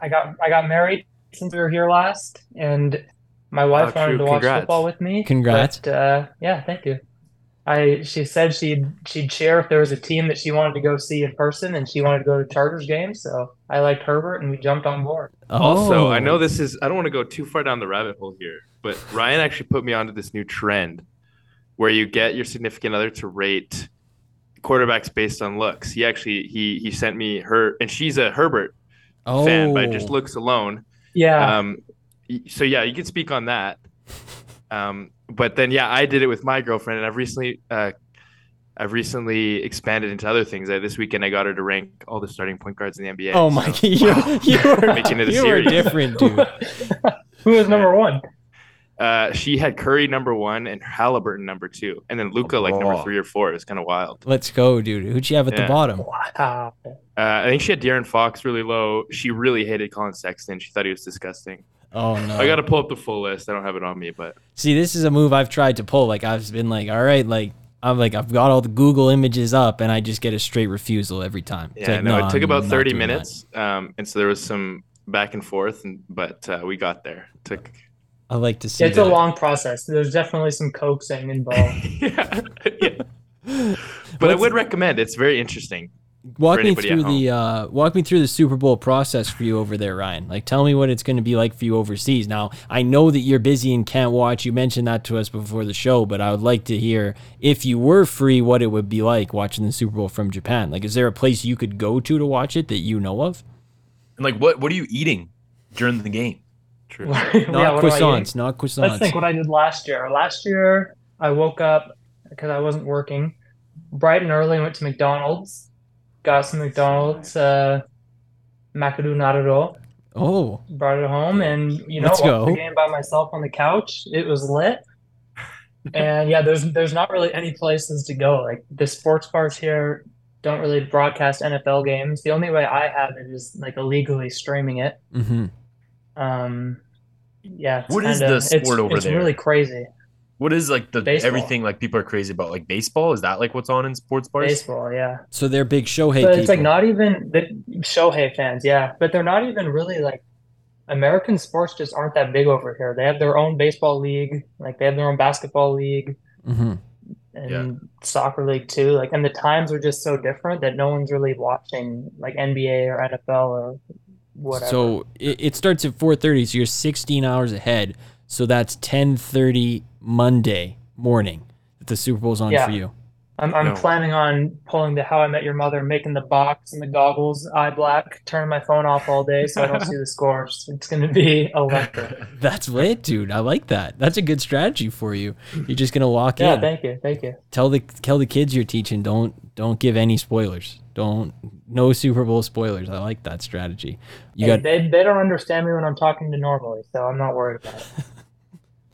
I got I got married since we were here last, and my wife Oh, wanted true. to watch Congrats. football with me. Congrats. But, uh, yeah, thank you. I she said she'd she'd share if there was a team that she wanted to go see in person, and she wanted to go to Chargers games. So I liked Herbert, and we jumped on board. Also, I Oh. know this is I don't want to go too far down the rabbit hole here, but Ryan actually put me onto this new trend where you get your significant other to rate quarterbacks based on looks. He actually he he sent me her and she's a Herbert oh. fan by just looks alone. Yeah, Um so yeah, you can speak on that. Um but then yeah, I did it with my girlfriend and I've recently uh I've recently expanded into other things. Uh, this weekend, I got her to rank all the starting point guards in the NBA. Oh my so- god, you, you were, Making it a you were series. different, dude. who was number one? Uh, she had Curry number one and Halliburton number two, and then Luka like number Oh. three or four. It was kind of wild. Let's go, dude. Who'd you have at the bottom? Wow. Uh, I think she had De'Aaron Fox really low. She really hated Collin Sexton. She thought he was disgusting. Oh no. I got to pull up the full list. I don't have it on me, but See, this is a move I've tried to pull. Like I've been like, all right, like I'm like I've got all the Google images up, and I just get a straight refusal every time. It's yeah, like, no, "No, it took I'm about 30 minutes, um, and so there was some back and forth, and but uh, we got there. It took I like to see It's a long process. There's definitely some coaxing involved. yeah, yeah. But I would recommend. It's very interesting. Walk for me anybody at through the uh, walk me through the Super Bowl process for you over there, Ryan. Like, tell me what it's going to be like for you overseas. Now, I know that you're busy and can't watch. You mentioned that to us before the show, but I would like to hear if you were free, what it would be like watching the Super Bowl from Japan. Like, is there a place you could go to to watch it that you know of? And like, what what are you eating during the game? True. Not Yeah, what am I eating? croissants, not croissants. Let's think what I did last year. Last year, I woke up because I wasn't working bright and early, I went to McDonald's, got some McDonald's uh, McAdoo all. oh, brought it home, and you know, Let's watched go. the game by myself on the couch. It was lit. and yeah, there's there's not really any places to go. Like the sports bars here don't really broadcast NFL games. The only way I have it is like illegally streaming it. Mm-hmm. Um, yeah, it's What is kinda- the it's- sport over it's there? really crazy. What is like the Baseball. everything like people are crazy about like baseball? Is that like what's on in sports bars? Baseball, yeah. So they're big Shohei but people. it's like not even the Shohei fans, yeah. But they're not even really like American sports just aren't that big over here. They have their own baseball league, like they have their own basketball league mm-hmm. and Yeah. soccer league too. Like and the times are just so different that no one's really watching like NBA or NFL or whatever. So it, it starts at 4:30, so you're 16 hours ahead. So that's 10:30 Monday morning that the Super Bowl's on Yeah. for you. I'm I'm No. planning on pulling the How I Met Your Mother, making the box and the goggles eye black, turning my phone off all day so I don't see the scores. It's gonna be electric. That's lit, dude. I like that. That's a good strategy for you. You're just gonna walk Yeah, in, Yeah, thank you, thank you. tell the tell the kids you're teaching. Don't don't give any spoilers. Don't no Super Bowl spoilers. I like that strategy. You Hey, got. they they don't understand me when I'm talking to normally, so I'm not worried about it.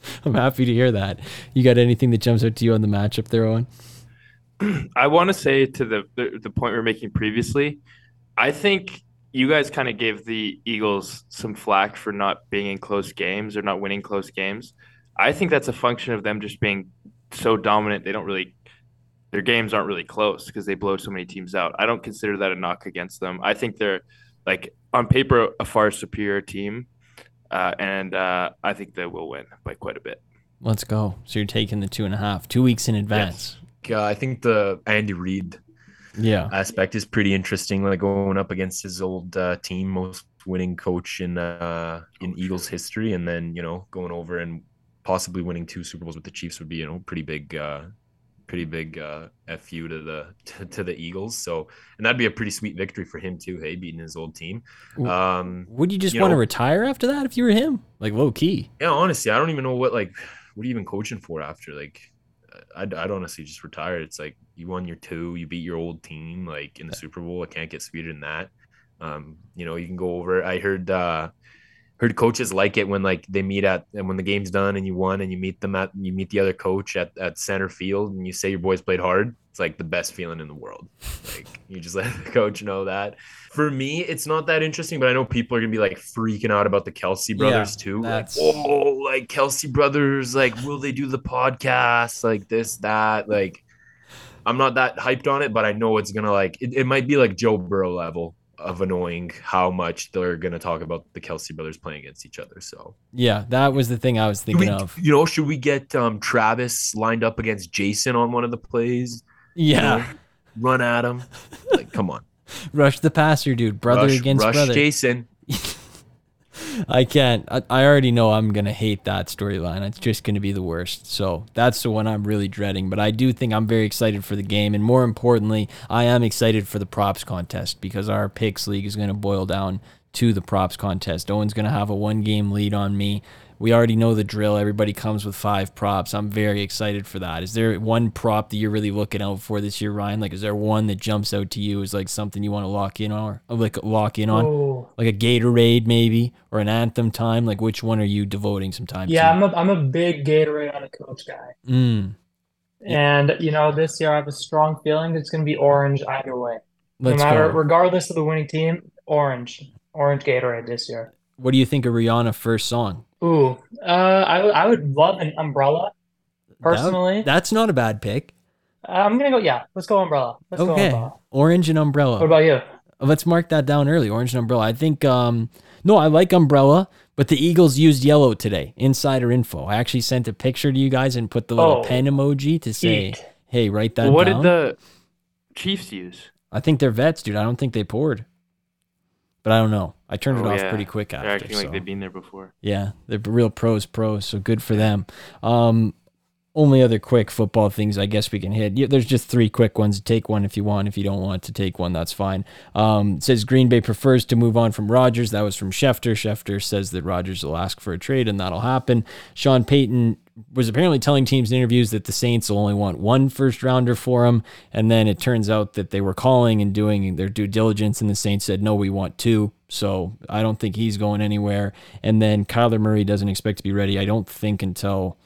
I'm happy to hear that. You got anything that jumps out to you on the matchup there, Owen? I want to say to the, the the point we were making previously, I think you guys kind of gave the Eagles some flack for not being in close games or not winning close games. I think that's a function of them just being so dominant. They don't really their games aren't really close because they blow so many teams out. I don't consider that a knock against them. I think they're like on paper a far superior team, uh, and uh, I think they will win by quite a bit. Let's go. So you're taking the two and a half, two weeks in advance. Uh, I think the Andy Reid Yeah. aspect is pretty interesting. Like going up against his old uh, team, most winning coach in uh, in Eagles history, and then you know going over and possibly winning two Super Bowls with the Chiefs would be you know pretty big, uh, pretty big uh, fu to the to, to the Eagles. So and that'd be a pretty sweet victory for him too. Hey, beating his old team. Um, Would you just You want to retire after that if you were him? Like low key. yeah, honestly, I don't even know what like what are you even coaching for after like. I'd, I'd honestly just retire. It's like you won your two, you beat your old team like in the Super Bowl. I can't get sweeter than that. Um, you know, you can go over. I heard uh, heard coaches like it when like they meet at and when the game's done and you won and you meet them at you meet the other coach at, at center field and you say your boys played hard it's like the best feeling in the world. Like you just let the coach know that. For me it's not that interesting but i know people are gonna be like freaking out about the Kelce brothers Yeah, too. Like oh like Kelce brothers like will they do the podcast? Like this that like i'm not that hyped on it but i know it's gonna like it, it might be like joe burrow level of annoying how much they're gonna talk about the Kelce brothers playing against each other so Yeah, that was the thing I was thinking we, of. You know, should we get um, Travis lined up against Jason on one of the plays? You Yeah, know, run at him. Like, come on. rush the passer, dude. Brother rush, against rush brother. Jason. I can't. I, I already know I'm gonna hate that storyline. It's just gonna be the worst. So that's the one I'm really dreading. But I do think I'm very excited for the game, and more importantly, I am excited for the props contest because our picks league is gonna boil down to the props contest. Owen's gonna have a one game lead on me. We already know the drill. Everybody comes with five props. I'm very excited for that. Is there one prop that you're really looking out for this year, Ryan? Like, is there one that jumps out to you as like something you want to lock in on, or like lock in on? Oh, like a Gatorade maybe or an anthem time? Like which one are you devoting some time to? yeah, to? I'm a I'm a big Gatorade on a coach guy. Mm, And you know, this year I have a strong feeling it's going to be orange either way. No let's matter, go. regardless of the winning team, orange, orange Gatorade this year. What do you think of Rihanna first song? Ooh, uh, I would I would love an umbrella. Personally, That- that's not a bad pick. I'm gonna go. Yeah, let's go umbrella. Let's go Okay, umbrella. orange and umbrella. What about you? Let's mark that down early. Orange and umbrella. I think. Um, no, I like umbrella, but the Eagles used yellow today. Insider info. I actually sent a picture to you guys and put the little Oh. pen emoji to say, Eek. "Hey, write that what down." did the Chiefs use? I think they're vets, dude. I don't think they poured, but I don't know. I turned it Oh, off yeah. pretty quick They're after. acting like they've been there before. Yeah, they're real pros, pros. So good for them. Um, only other quick football things I guess we can hit. There's just three quick ones. Take one if you want. If you don't want to take one, that's fine. Um, says Green Bay prefers to move on from Rodgers. That was from Schefter. Schefter says that Rodgers will ask for a trade, and that'll happen. Sean Payton was apparently telling teams in interviews that the Saints will only want one first rounder for him, and then it turns out that they were calling and doing their due diligence, and the Saints said no, we want two. So I don't think he's going anywhere. And then Kyler Murray doesn't expect to be ready. I don't think until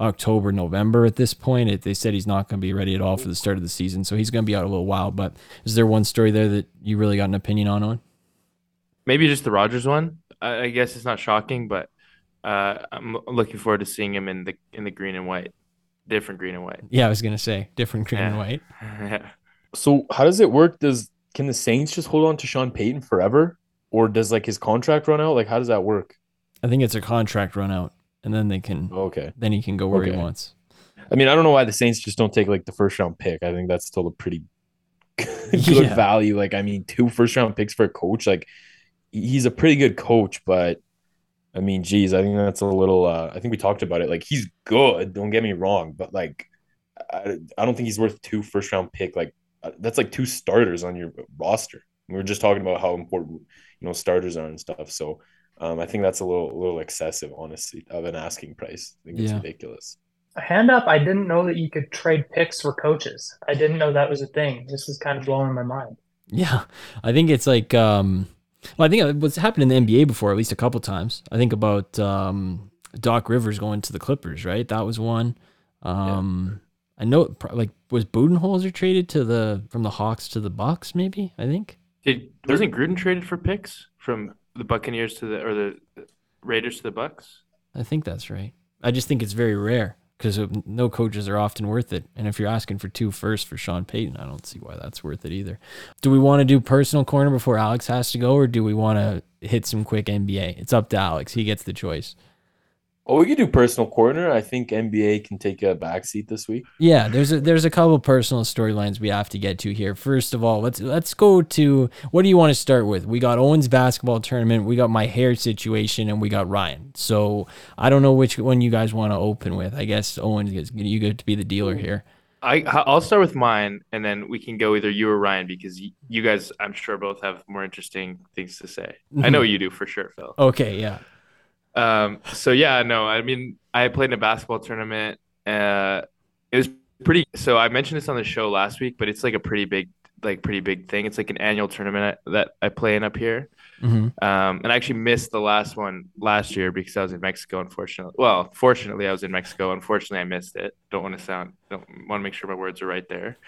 October, November at this point. It, they said he's not going to be ready at all for the start of the season, so he's going to be out a little while. But is there one story there that you really got an opinion on? On Maybe just the Rodgers one. I, I guess it's not shocking, but uh, I'm looking forward to seeing him in the in the green and white, different green and white. yeah, I was going to say different green and white. yeah. So how does it work? Does can the Saints just hold on to Sean Payton forever? Or does like his contract run out? Like how does that work? I think it's a contract run out, and then they can Okay. then he can go where he wants. I mean, I don't know why the Saints just don't take like the first round pick. I think that's still a pretty good Yeah. value. Like, I mean, two first round picks for a coach, like he's a pretty good coach, but I mean, geez, I think that's a little uh I think we talked about it. Like he's good, don't get me wrong, but like I, I don't think he's worth two first round pick. Like uh, that's like two starters on your roster. We were just talking about how important you know starters are and stuff. So um, I think that's a little a little excessive, honestly, of an asking price. I think it's Yeah. ridiculous. Hand up, I didn't know that you could trade picks for coaches. I didn't know that was a thing. This is kind of blowing my mind. Yeah, I think it's like um, well, I think it what's happened in the NBA before, at least a couple times. I think about um, Doc Rivers going to the Clippers, right? That was one. Um, I know, like, was Budenholzer traded to the from the Hawks to the Bucks? Maybe I think. Did wasn't Gruden traded for picks from the Buccaneers to the or the Raiders to the Bucks? I think that's right. I just think it's very rare because no coaches are often worth it. And if you're asking for two first for Sean Payton, I don't see why that's worth it either. Do we want to do personal corner before Alex has to go, or do we want to hit some quick NBA? It's up to Alex. He gets the choice. Oh, we could do personal corner. I think NBA can take a backseat this week. Yeah, there's a there's a couple personal storylines we have to get to here. First of all, let's let's go to what do you want to start with? We got Owen's basketball tournament, we got my hair situation, and we got Ryan. So I don't know which one you guys want to open with. I guess Owen, you get to be the dealer here. I I'll start with mine, and then we can go either you or Ryan because you guys, I'm sure, both have more interesting things to say. I know you do for sure, Phil. Okay, yeah. Um, so yeah, no, I mean, I played in a basketball tournament. Uh, it was pretty. So I mentioned this on the show last week, but it's like a pretty big, like pretty big thing. It's like an annual tournament that I play in up here. hmm Um, and I actually missed the last one last year because I was in Mexico. Unfortunately, well, fortunately, I was in Mexico. Unfortunately, I missed it. Don't want to sound. Don't want to make sure my words are right there.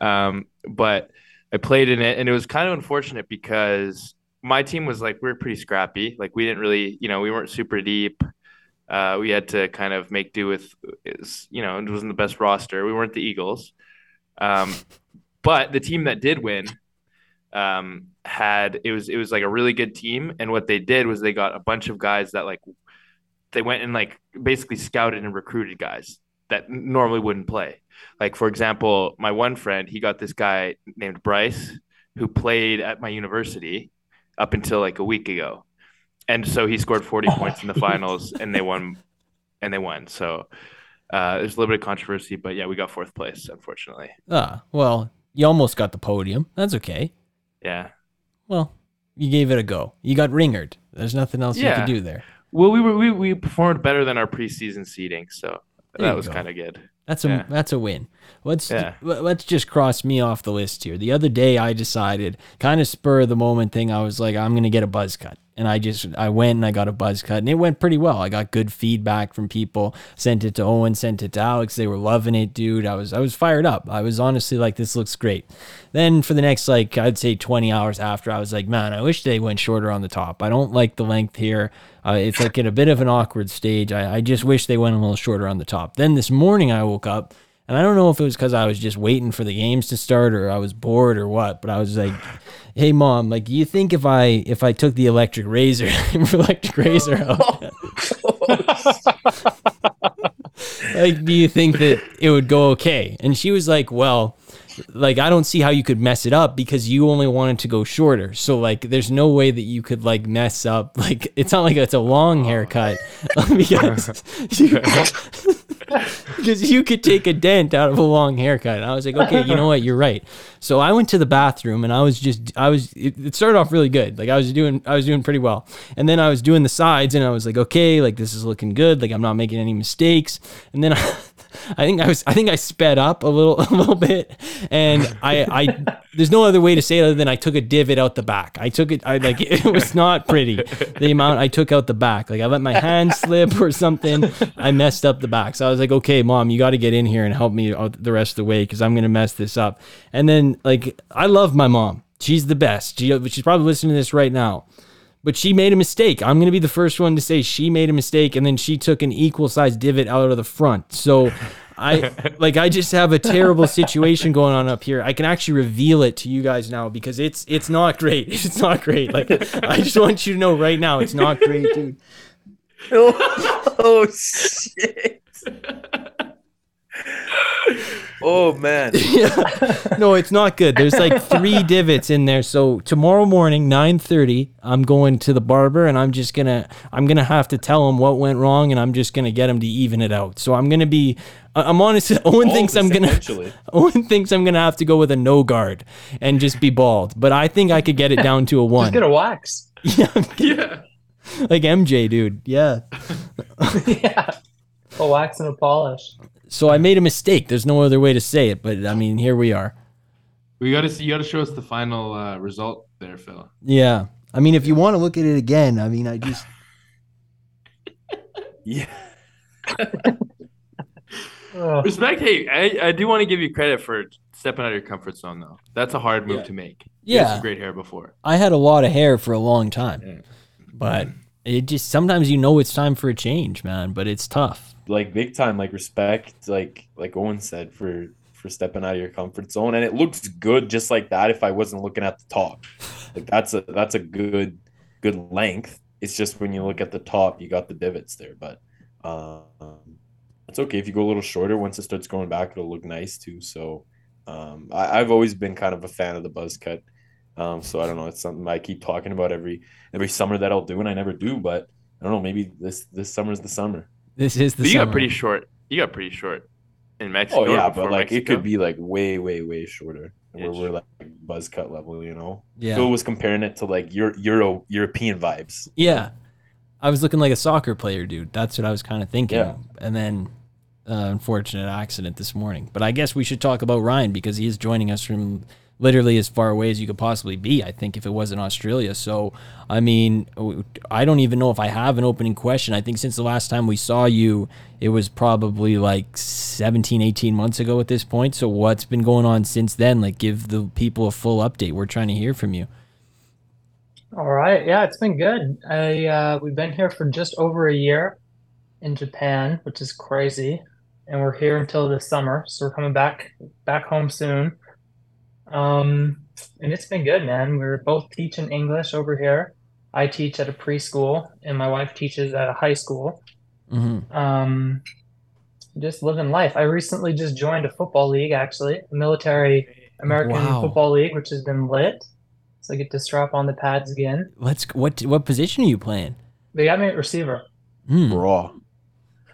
Um, but I played in it, and it was kind of unfortunate because my team was like we were pretty scrappy. Like we didn't really, you know, we weren't super deep. Uh, we had to kind of make do with, you know, it wasn't the best roster. We weren't the Eagles, um, but the team that did win um, had it was it was like a really good team, and what they did was they got a bunch of guys that like they went and like basically scouted and recruited guys that normally wouldn't play. Like for example, my one friend, he got this guy named Bryce who played at my university up until like a week ago. And so he scored 40 points in the finals and they won and they won. So uh, there's a little bit of controversy, but yeah, we got fourth place, unfortunately. Ah, well, you almost got the podium. That's okay. Yeah. Well, you gave it a go. You got ringered. There's nothing else you Yeah. could do there. Well, we were we, we performed better than our preseason seeding, so There that was kind of good. That's a Yeah. that's a win. Let's Yeah. let- let's just cross me off the list here. The other day I decided, kind of spur of the moment thing. I was like, I'm gonna get a buzz cut, and I just I went and I got a buzz cut, and it went pretty well. I got good feedback from people. Sent it to Owen, sent it to Alex. They were loving it, dude. I was I was fired up. I was honestly like, this looks great. Then for the next like I'd say 20 hours after, I was like, man, I wish they went shorter on the top. I don't like the length here. Uh, it's like at a bit of an awkward stage. I, I just wish they went a little shorter on the top. Then this morning I woke up and I don't know if it was because I was just waiting for the games to start or I was bored or what, but I was like, "Hey mom, like, do you think if I if I took the electric razor, electric razor out, like, do you think that it would go okay?" And she was like, "Well." Like I don't see how you could mess it up because you only wanted to go shorter. So like there's no way that you could like mess up like it's not like it's a long haircut because you, because you could take a dent out of a long haircut. And I was like, okay, you know what? You're right. So I went to the bathroom and I was just, I was, it, it started off really good. Like I was doing, I was doing pretty well. And then I was doing the sides and I was like, okay, like this is looking good. Like I'm not making any mistakes. And then I, I think I was, I think I sped up a little, a little bit. And I, I, there's no other way to say it other than I took a divot out the back. I took it, I like, it was not pretty. The amount I took out the back. Like I let my hand slip or something. I messed up the back. So I was like, okay, mom, you got to get in here and help me out the rest of the way because I'm going to mess this up. And then, like, I love my mom. She's the best. She, she's probably listening to this right now. But she made a mistake. I'm going to be the first one to say she made a mistake and then she took an equal sized divot out of the front. So I like I just have a terrible situation going on up here. I can actually reveal it to you guys now because it's it's not great. It's not great. Like I just want you to know right now it's not great, dude. oh shit. Oh man. yeah. No, it's not good. There's like three divots in there. So tomorrow morning, 9:30, I'm going to the barber and I'm just going to I'm going to have to tell him what went wrong and I'm just going to get him to even it out. So I'm going to be I- I'm honest oh, Owen thinks I'm going to Eventually. Owen thinks I'm going to have to go with a no guard and just be bald, but I think I could get it down to a 1. Just get a wax. yeah, Yeah. like MJ, dude. Yeah. yeah. A wax and a polish. So I made a mistake. There's no other way to say it, but I mean, here we are. We got to see. You got to show us the final uh, result there, Phil. Yeah. I mean, if you want to look at it again, I mean, I just Yeah. Respect. Hey, I, I do want to give you credit for stepping out of your comfort zone, though. That's a hard move Yeah. to make. You Yeah. some great hair before. I had a lot of hair for a long time, Yeah. but it just sometimes you know it's time for a change, man. But it's tough. Like big time, like respect, like like Owen said, for for stepping out of your comfort zone. And it looks good just like that if I wasn't looking at the top. Like that's a that's a good good length. It's just when you look at the top, you got the divots there. But um it's okay if you go a little shorter. Once it starts going back, it'll look nice too. So um I, I've always been kind of a fan of the buzz cut. Um, so I don't know. It's something I keep talking about every every summer that I'll do, and I never do. But I don't know. Maybe this this summer's the summer. This is the But you summer. got pretty short. You got pretty short in Mexico. Oh yeah, but like it could be like way, way, way shorter. Where we're like buzz cut level, you know. Yeah. Phil was comparing it to like Euro, Euro European vibes. Yeah. I was looking like a soccer player, dude. That's what I was kind of thinking. Yeah. And then uh, unfortunate accident this morning. But I guess we should talk about Ryan because he is joining us from literally as far away as you could possibly be. I think if it wasn't Australia. So, I mean, I don't even know if I have an opening question. I think since the last time we saw you, it was probably like 17, 18 months ago at this point. So, what's been going on since then? Like, give the people a full update. We're trying to hear from you. All right. Yeah, it's been good. I uh, we've been here for just over a year in Japan, which is crazy. And we're here until this summer, so we're coming back back home soon. Um, and it's been good, man. We're both teaching English over here. I teach at a preschool, and my wife teaches at a high school. hmm Um, just living life. I recently just joined a football league, actually, a military American Wow. football league, which has been lit. So I get to strap on the pads again. Let's. What what position are you playing? They got me at receiver. Hmm. Raw.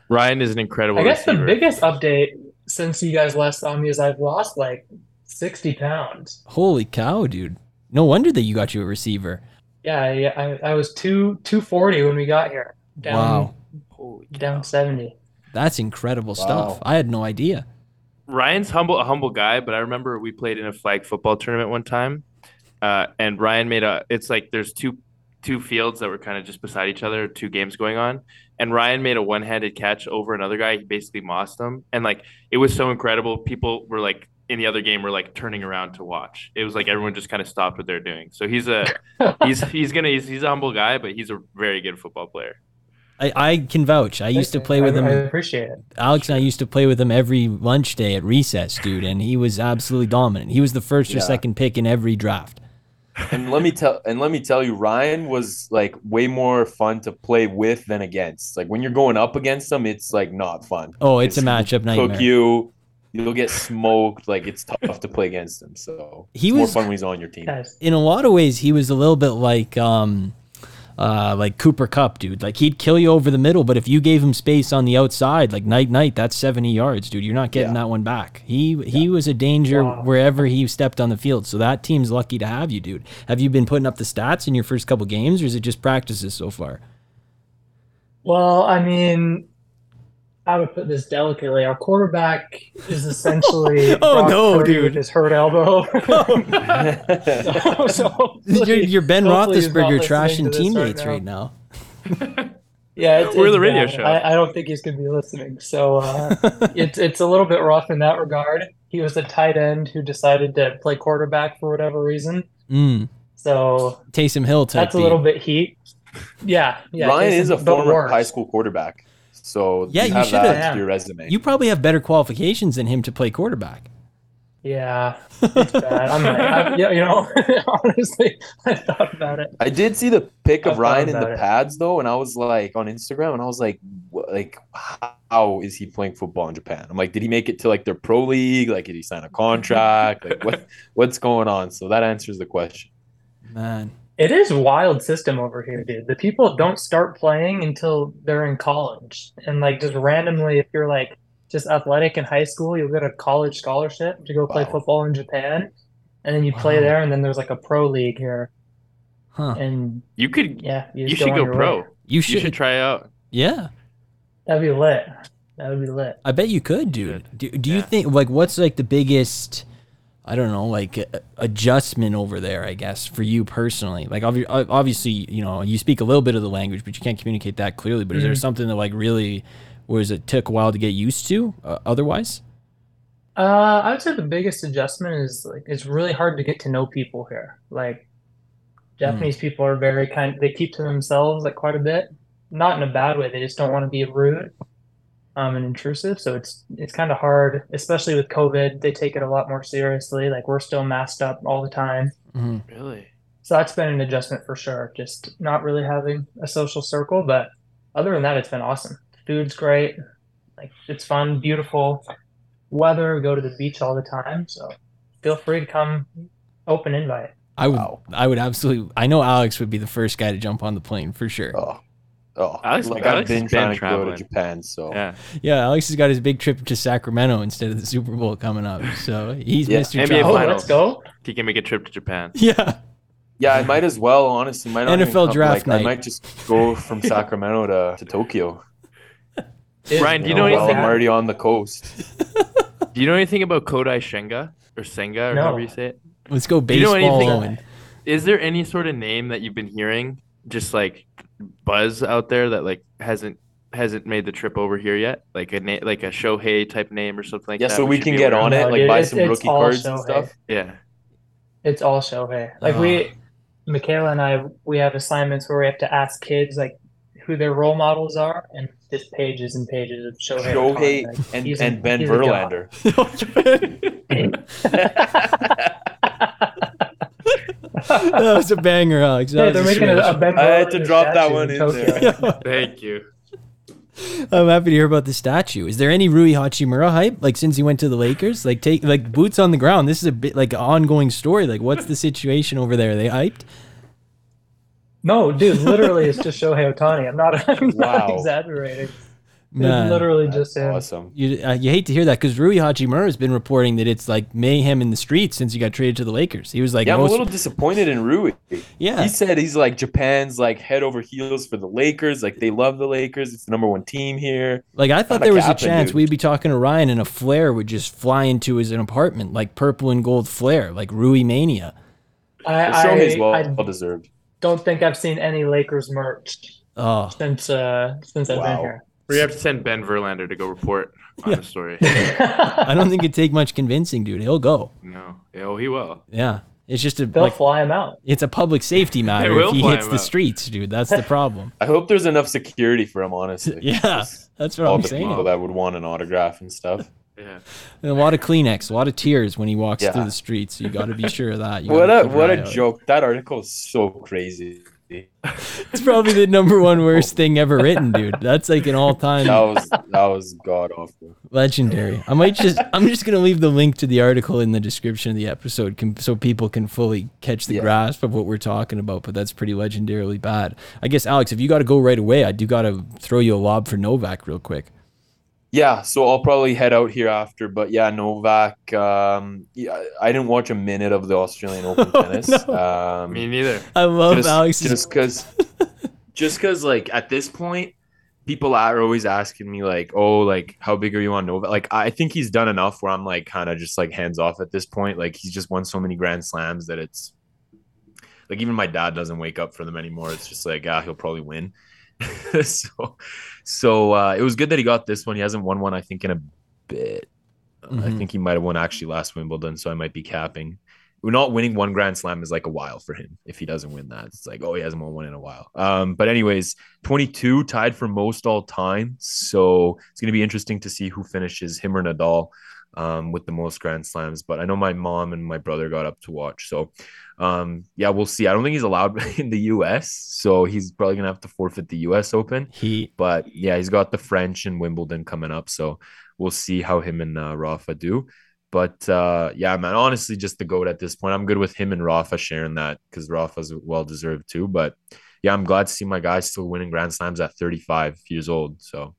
Ryan is an incredible I guess the biggest update since you guys last saw me is I've lost like 60 pounds. Holy cow, dude! No wonder that you got you a receiver. Yeah, yeah, I, I was two 240 when we got here. Down Wow, Holy down 70. that's incredible stuff. I had no idea. Ryan's humble, a humble guy, but I remember we played in a flag football tournament one time, uh, and Ryan made a. It's like there's two two fields that were kind of just beside each other, two games going on, and Ryan made a one handed catch over another guy. He basically mossed him, and like it was so incredible. People were like in the other game we were like turning around to watch. It was like everyone just kind of stopped what they're doing. So he's a he's he's gonna he's, he's a humble guy, but he's a very good football player. I, I can vouch. I used to play with I, him. I appreciate it. Alex and I used to play with him every lunch day at recess, dude, and he was absolutely dominant. He was the first or second pick in every draft. And let me tell and let me tell you, Ryan was like way more fun to play with than against. Like when you're going up against him, it's like not fun. Oh, it's a matchup nightmare. Cook you, you'll get smoked. Like it's tough to play against him. So He it's more was- fun when he's on your team. In a lot of ways, he was a little bit like um, uh, like Cooper Kupp, dude. Like he'd kill you over the middle, but if you gave him space on the outside, like night night, that's seventy yards, dude. You're not getting Yeah. that one back. He he was a danger Wow. wherever he stepped on the field. So that team's lucky to have you, dude. Have you been putting up the stats in your first couple games, or is it just practices so far? well, I mean, I would put this delicately. Our quarterback is essentially Oh, Brock no, Purdy dude. with his hurt elbow. so, hopefully- You're, you're Ben hopefully Roethlisberger trashing teammates right right now. Yeah, it's, We're it's the radio bad. show. I, I don't think he's going to be listening. So uh, it's it's a little bit rough in that regard. He was a tight end who decided to play quarterback for whatever reason. Mm, So Taysom Hill type. that's a little bit heat. Yeah, yeah. Ryan Taysom- is a former worse. high school quarterback. So Yeah, you you should've- that Yeah. to your resume. You probably have better qualifications than him to play quarterback. Yeah, it's bad. I'm like, I, yeah, you know, honestly, I thought about it. I did see the pic of Ryan in the it. pads though, and I was like on Instagram, and I was like, like, how is he playing football in Japan? I'm like, did he make it to like their pro league? Like, did he sign a contract? like, what what's going on? So that answers the question. Man, It is wild system over here, dude. The people don't start playing until they're in college. And like just randomly, if you're like just athletic in high school, you'll get a college scholarship to go play Wow. football in Japan. And then you play there, and then there's like a pro league here. huh? And You could yeah, you, you should on go pro. way. You You should. should try out. yeah, That'd be lit. That would be lit. I bet you could, dude. Do, do you think like what's like the biggest? I don't know, like adjustment over there. I guess for you personally, like obviously, you know, you speak a little bit of the language, but you can't communicate that clearly. But is there Mhm. something that like really was it took a while to get used to? Uh, otherwise, Uh, I would say the biggest adjustment is like it's really hard to get to know people here. Like Japanese people are very kind, they keep to themselves like quite a bit. Not in a bad way, they just don't want to be rude um and intrusive. So it's it's kind of hard, especially with COVID. They take it a lot more seriously. Like we're still masked up all the time. hmm Really? So that's been an adjustment for sure. Just not really having a social circle, but other than that, it's been awesome. Food's great. Like it's fun, beautiful weather. We go to the beach all the time. So feel free to come. Open invite. I would, Wow. I would absolutely. I know Alex would be the first guy to jump on the plane for sure. Oh, oh, Alex- like Alex I've been has trying been to go to Japan. So Yeah. Yeah, Alex has got his big trip to Sacramento instead of the Super Bowl coming up, so he's Yeah, Mr. NBA Travel. Oh, let's go. He can make a trip to Japan. Yeah, yeah, I might as well. Honestly, might not NFL draft like, night. I might just go from Sacramento to, to Tokyo. Ryan, do you You know know, anything? I'm already on the coast. Do you know anything about Kodai Shenga or Senga or No. however you say it? Let's go baseball. Do you know anything- Is there any sort of name that you've been hearing, just like buzz out there that like hasn't hasn't made the trip over here yet? Like a name, like a Shohei type name or something like Yeah, that. so we should can get on it, like dude, buy it's- some it's rookie all cards and stuff. Yeah. It's all Shohei. Like we, oh. Michaela and I, we have assignments where we have to ask kids like who their role models are, and just pages and pages of Shohei. Shohei Ohtani. Like, and, he's a- and Ben he's a god. Verlander. that was a banger, Alex. That Yeah, they're making a, smash. a Ben I had to drop that one in Tokyo. there. Thank you. I'm happy to hear about the statue. Is there any Rui Hachimura hype? Like since he went to the Lakers, like take like boots on the ground. This is a bit like an ongoing story. Like what's the situation over there? Are they hyped? No, dude, literally, it's just Shohei Ohtani. I'm not, I'm not exaggerating. Man. It's literally just him. Awesome. You uh, you hate to hear that because Rui Hachimura has been reporting that it's like mayhem in the streets since he got traded to the Lakers. He was like, Yeah, I'm a little disappointed in Rui. yeah, He said he's like Japan's like head over heels for the Lakers. Like they love the Lakers. It's the number one team here. like I thought Kinda there was a chance dude. we'd be talking to Ryan and a flare would just fly into his apartment like purple and gold flare, like Rui mania. I, The show is I, well, I well deserved. don't think I've seen any Lakers merch Oh, since uh since I've Wow. been here. We have to send Ben Verlander to go report on the story. I don't think it'd take much convincing, dude. He'll go. No. Oh, he will. Yeah, it's just a They'll like fly him out. it's a public safety matter if he hits the out. streets, dude. That's the problem. I hope there's enough security for him. Honestly, Yeah, Just that's what all I'm the saying. people that would want an autograph and stuff. Yeah. And a lot of Kleenex, a lot of tears when he walks Yeah. through the streets. You got to be sure of that. You What a what a out. joke! That article is so crazy. It's probably the number one worst thing ever written, dude. That's like an all-time That was that was god awful. legendary. I might just, I'm just gonna leave the link to the article in the description of the episode, can, so people can fully catch the Yeah. grasp of what we're talking about. But that's pretty legendarily bad. I guess Alex, if you got to go right away, I do got to throw you a lob for Novak real quick. Yeah, so I'll probably head out here after, but yeah, Novak. Um, yeah, I didn't watch a minute of the Australian Open Oh, tennis. no. Um, Me neither. I love just, Alex's just because just because like at this point people are always asking me like oh like how big are you on Novak? like i think he's done enough where i'm like kind of just like hands off at this point like he's just won so many grand slams that it's like even my dad doesn't wake up for them anymore it's just like ah he'll probably win so so uh it was good that he got this one. He hasn't won one i think in a bit. I Mhm. think he might have won actually last wimbledon so i might be capping. We're not winning one grand slam is like a while for him if he doesn't win that. It's like oh he hasn't won one in a while. Um but anyways 22 tied for most all time. So it's going to be interesting to see who finishes him or nadal um with the most grand slams but i know my mom and my brother got up to watch. So um yeah we'll see i don't think he's allowed in the us so he's probably gonna have to forfeit the us open He but yeah, he's got the French and Wimbledon coming up, so we'll see how him and uh, Rafa do. But uh, yeah, man, honestly, just the goat at this point. I'm good with him and Rafa sharing that because Rafa's well deserved too. But yeah, I'm glad to see my guys still winning Grand Slams at 35 years old. So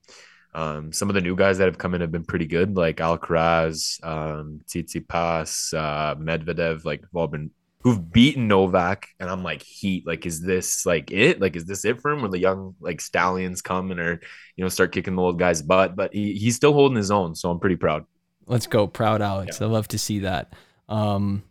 um, some of the new guys that have come in have been pretty good, like Alcaraz, um, Tsitsipas, uh, Medvedev, like have all been who've beaten Novak, and I'm like, heat. Like, is this like it? Like, is this it for him? When the young like stallions come and are you know start kicking the old guy's butt, but he, he's still holding his own, so I'm pretty proud. Let's go, proud Alex. I love to see that. Um,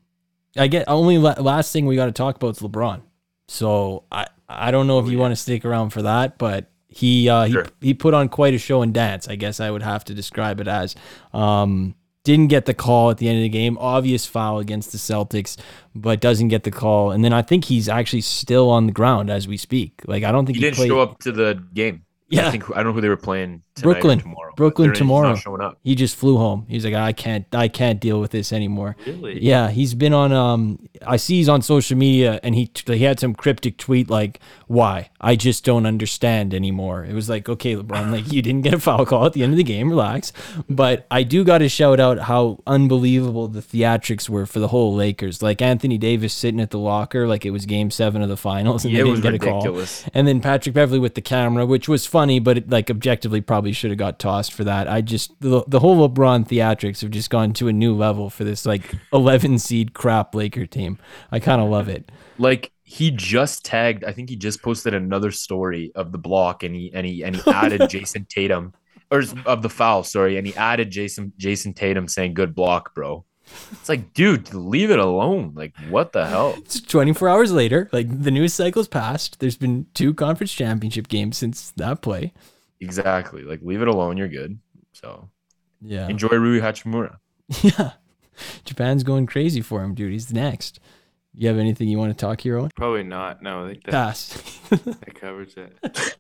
I get only la- last thing we got to talk about is LeBron. So I I don't know if you want to stick around for that, but he uh, Sure. he he put on quite a show and dance. I guess I would have to describe it as. Um, didn't get the call at the end of the game. Obvious foul against the Celtics, but doesn't get the call. And then I think he's actually still on the ground as we speak. Like I don't think He he, didn't played. show up to the game. Yeah. I think I don't know who they were playing. Brooklyn. Or tomorrow. Brooklyn tomorrow. Showing up. He just flew home. He's like, I can't, I can't deal with this anymore. Really? Yeah, he's been on. Um, I see he's on social media, and he he had some cryptic tweet like, "Why? I just don't understand anymore." It was like, okay, LeBron, like you didn't get a foul call at the end of the game, relax. But I do got to shout out how unbelievable the theatrics were for the whole Lakers. Like Anthony Davis sitting at the locker, like it was Game Seven of the finals, and Yeah, they didn't get a call. And then Patrick Beverley with the camera, which was funny, but it, like objectively probably should have got tossed for that. I just the, the whole LeBron theatrics have just gone to a new level for this like 11 seed crap Laker team. I kind of love it. Like he just tagged. I think he just posted another story of the block, and he and he and he added Jayson Tatum, or of the foul. Sorry, and he added Jayson Jayson Tatum saying "good block, bro." It's like, dude, leave it alone. Like, what the hell? It's 24 hours later. Like the news cycle's passed. There's been two conference championship games since that play. Exactly. Like, leave it alone. You're good. So Yeah. enjoy Rui Hachimura. Yeah. Japan's going crazy for him, dude. He's next. You have anything you want to talk here, on? Probably not. No, I think that, Pass. that covers it.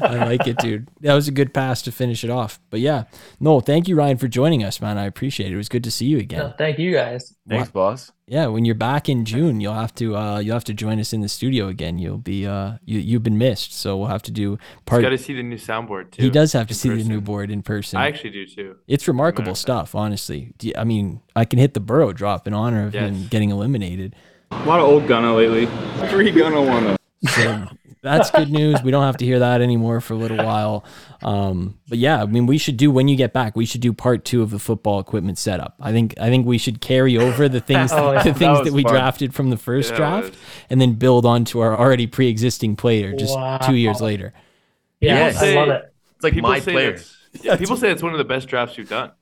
I like it, dude. That was a good pass to finish it off. But yeah, no, thank you, Ryan, for joining us, man. I appreciate it. It was good to see you again. No, thank you guys. Thanks, boss. Yeah, when you're back in June, you'll have to uh, you'll have to join us in the studio again. You'll be uh, you you've been missed, so we'll have to do part. Got to see the new soundboard too. He does have to in see the new board in person. I actually do too. it's remarkable stuff, honestly. Do you- I mean, I can hit the burrow drop in honor of him getting eliminated. A lot of old Gunna lately. Free Gunna wanna. So that's good news. We don't have to hear that anymore for a little while. Um, but yeah, I mean, we should do when you get back. We should do part two of the football equipment setup. I think I think we should carry over the things Oh, yeah. the things that, was we fun. drafted from the first Yeah, draft, was- and then build onto our already pre-existing player just two years later. Yeah, Yes. I love it. It's like People my say player. yeah. People say it's one of the best drafts you've done.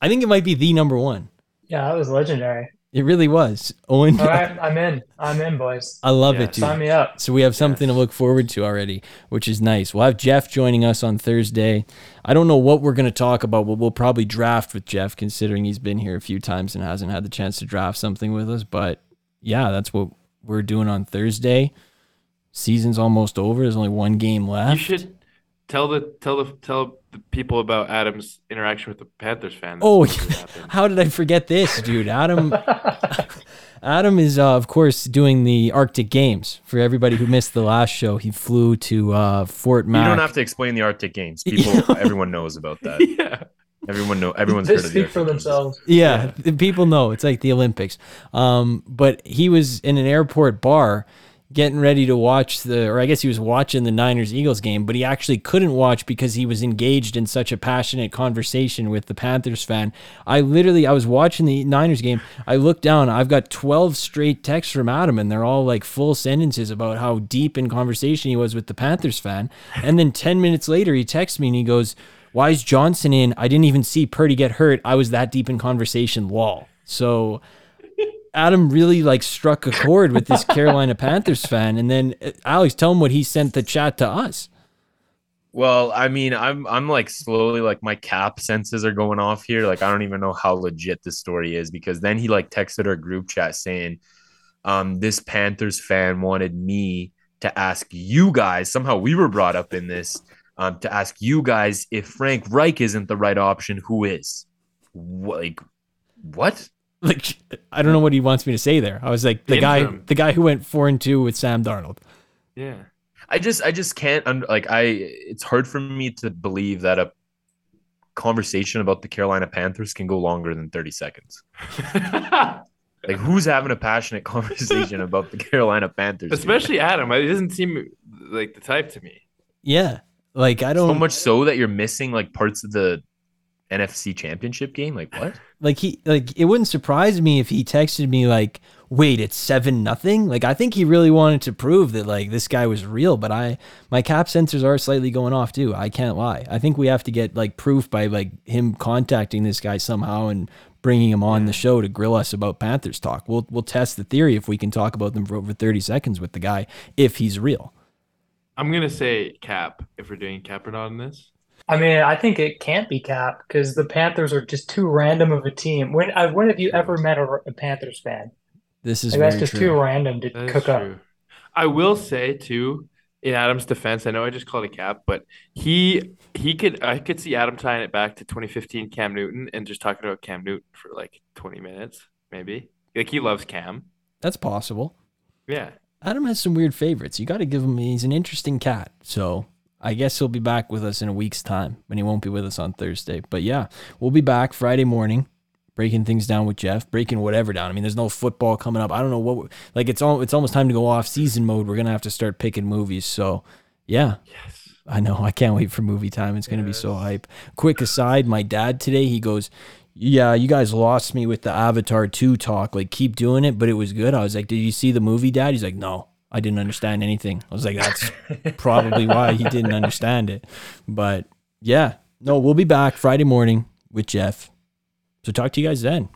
I think it might be the number one. Yeah, that was legendary. It really was. Owen, All right, I'm in. I'm in, boys. I love Yeah, it, dude. Sign me up. So we have something to look forward to already, which is nice. We'll have Jeff joining us on Thursday. I don't know what we're going to talk about, but we'll probably draft with Jeff, considering he's been here a few times and hasn't had the chance to draft something with us. But yeah, that's what we're doing on Thursday. Season's almost over. There's only one game left. You should tell the tell the tell the people about Adam's interaction with the Panthers fan. Oh, how did I forget this, dude? Adam, Adam is uh, of course doing the Arctic Games. For everybody who missed the last show, he flew to uh, Fort You don't have to explain the Arctic Games. People, everyone knows about that. yeah. Everyone know. Everyone's they heard of the speak Arctic for Games. themselves. Yeah, the people know. It's like the Olympics. Um, but he was in an airport bar getting ready to watch the, or I guess he was watching the Niners Eagles game, but he actually couldn't watch because he was engaged in such a passionate conversation with the Panthers fan. I literally, I was watching the Niners game. I looked down, I've got 12 straight texts from Adam, and they're all like full sentences about how deep in conversation he was with the Panthers fan. And then 10 minutes later, he texts me and he goes, why is Johnson in? I didn't even see Purdy get hurt. I was that deep in conversation. Lol. So Adam really like struck a chord with this Carolina Panthers fan, and then uh, Alex, tell him what he sent the chat to us. Well, I mean, I'm I'm like slowly like my cap senses are going off here. Like I don't even know how legit this story is because then he like texted our group chat saying, um, this Panthers fan wanted me to ask you guys. Somehow we were brought up in this, um, to ask you guys if Frank Reich isn't the right option, who is? Like what? Like I don't know what he wants me to say there. I was like the guy, the guy who went four and two with Sam Darnold. Yeah. I just I just can't like I it's hard for me to believe that a conversation about the Carolina Panthers can go longer than 30 seconds. Like who's having a passionate conversation about the Carolina Panthers? here? Especially Adam. It doesn't seem like the type to me. Yeah, like I don't so much so that you're missing like parts of the NFC championship game. Like what? like he like it wouldn't surprise me if he texted me like wait it's seven nothing like i think he really wanted to prove that like this guy was real but i my cap sensors are slightly going off too i can't lie i think we have to get like proof by like him contacting this guy somehow and bringing him on the show to grill us about panthers talk we'll we'll test the theory if we can talk about them for over 30 seconds with the guy if he's real I'm gonna say cap if we're doing cap or not in this. I mean, I think it can't be Cap because the Panthers are just too random of a team. When uh, when have you ever met a, a Panthers fan? this is Like, that's just true. too random to That is cook up. true. I will say too, in Adam's defense, I know I just called a cap, but he he could I could see Adam tying it back to 2015 Cam Newton and just talking about Cam Newton for like 20 minutes, maybe. Like he loves Cam. that's possible Yeah. Adam has some weird favorites. You got to give him. He's an interesting cat. So I guess he'll be back with us in a week's time, and he won't be with us on Thursday. But yeah, we'll be back Friday morning, breaking things down with Jeff, breaking whatever down. I mean, there's no football coming up. I don't know what. Like it's all. It's almost time to go off season mode. We're gonna have to start picking movies. So yeah, Yes. I know. I can't wait for movie time. It's gonna be so hype. Quick aside, my dad today he goes, "Yeah, you guys lost me with the Avatar two talk. Like, keep doing it, but it was good." I was like, "Did you see the movie, Dad?" He's like, "No, I didn't understand anything." I was like, "That's probably why he didn't understand it." But yeah, no, we'll be back Friday morning with Jeff. So talk to you guys then.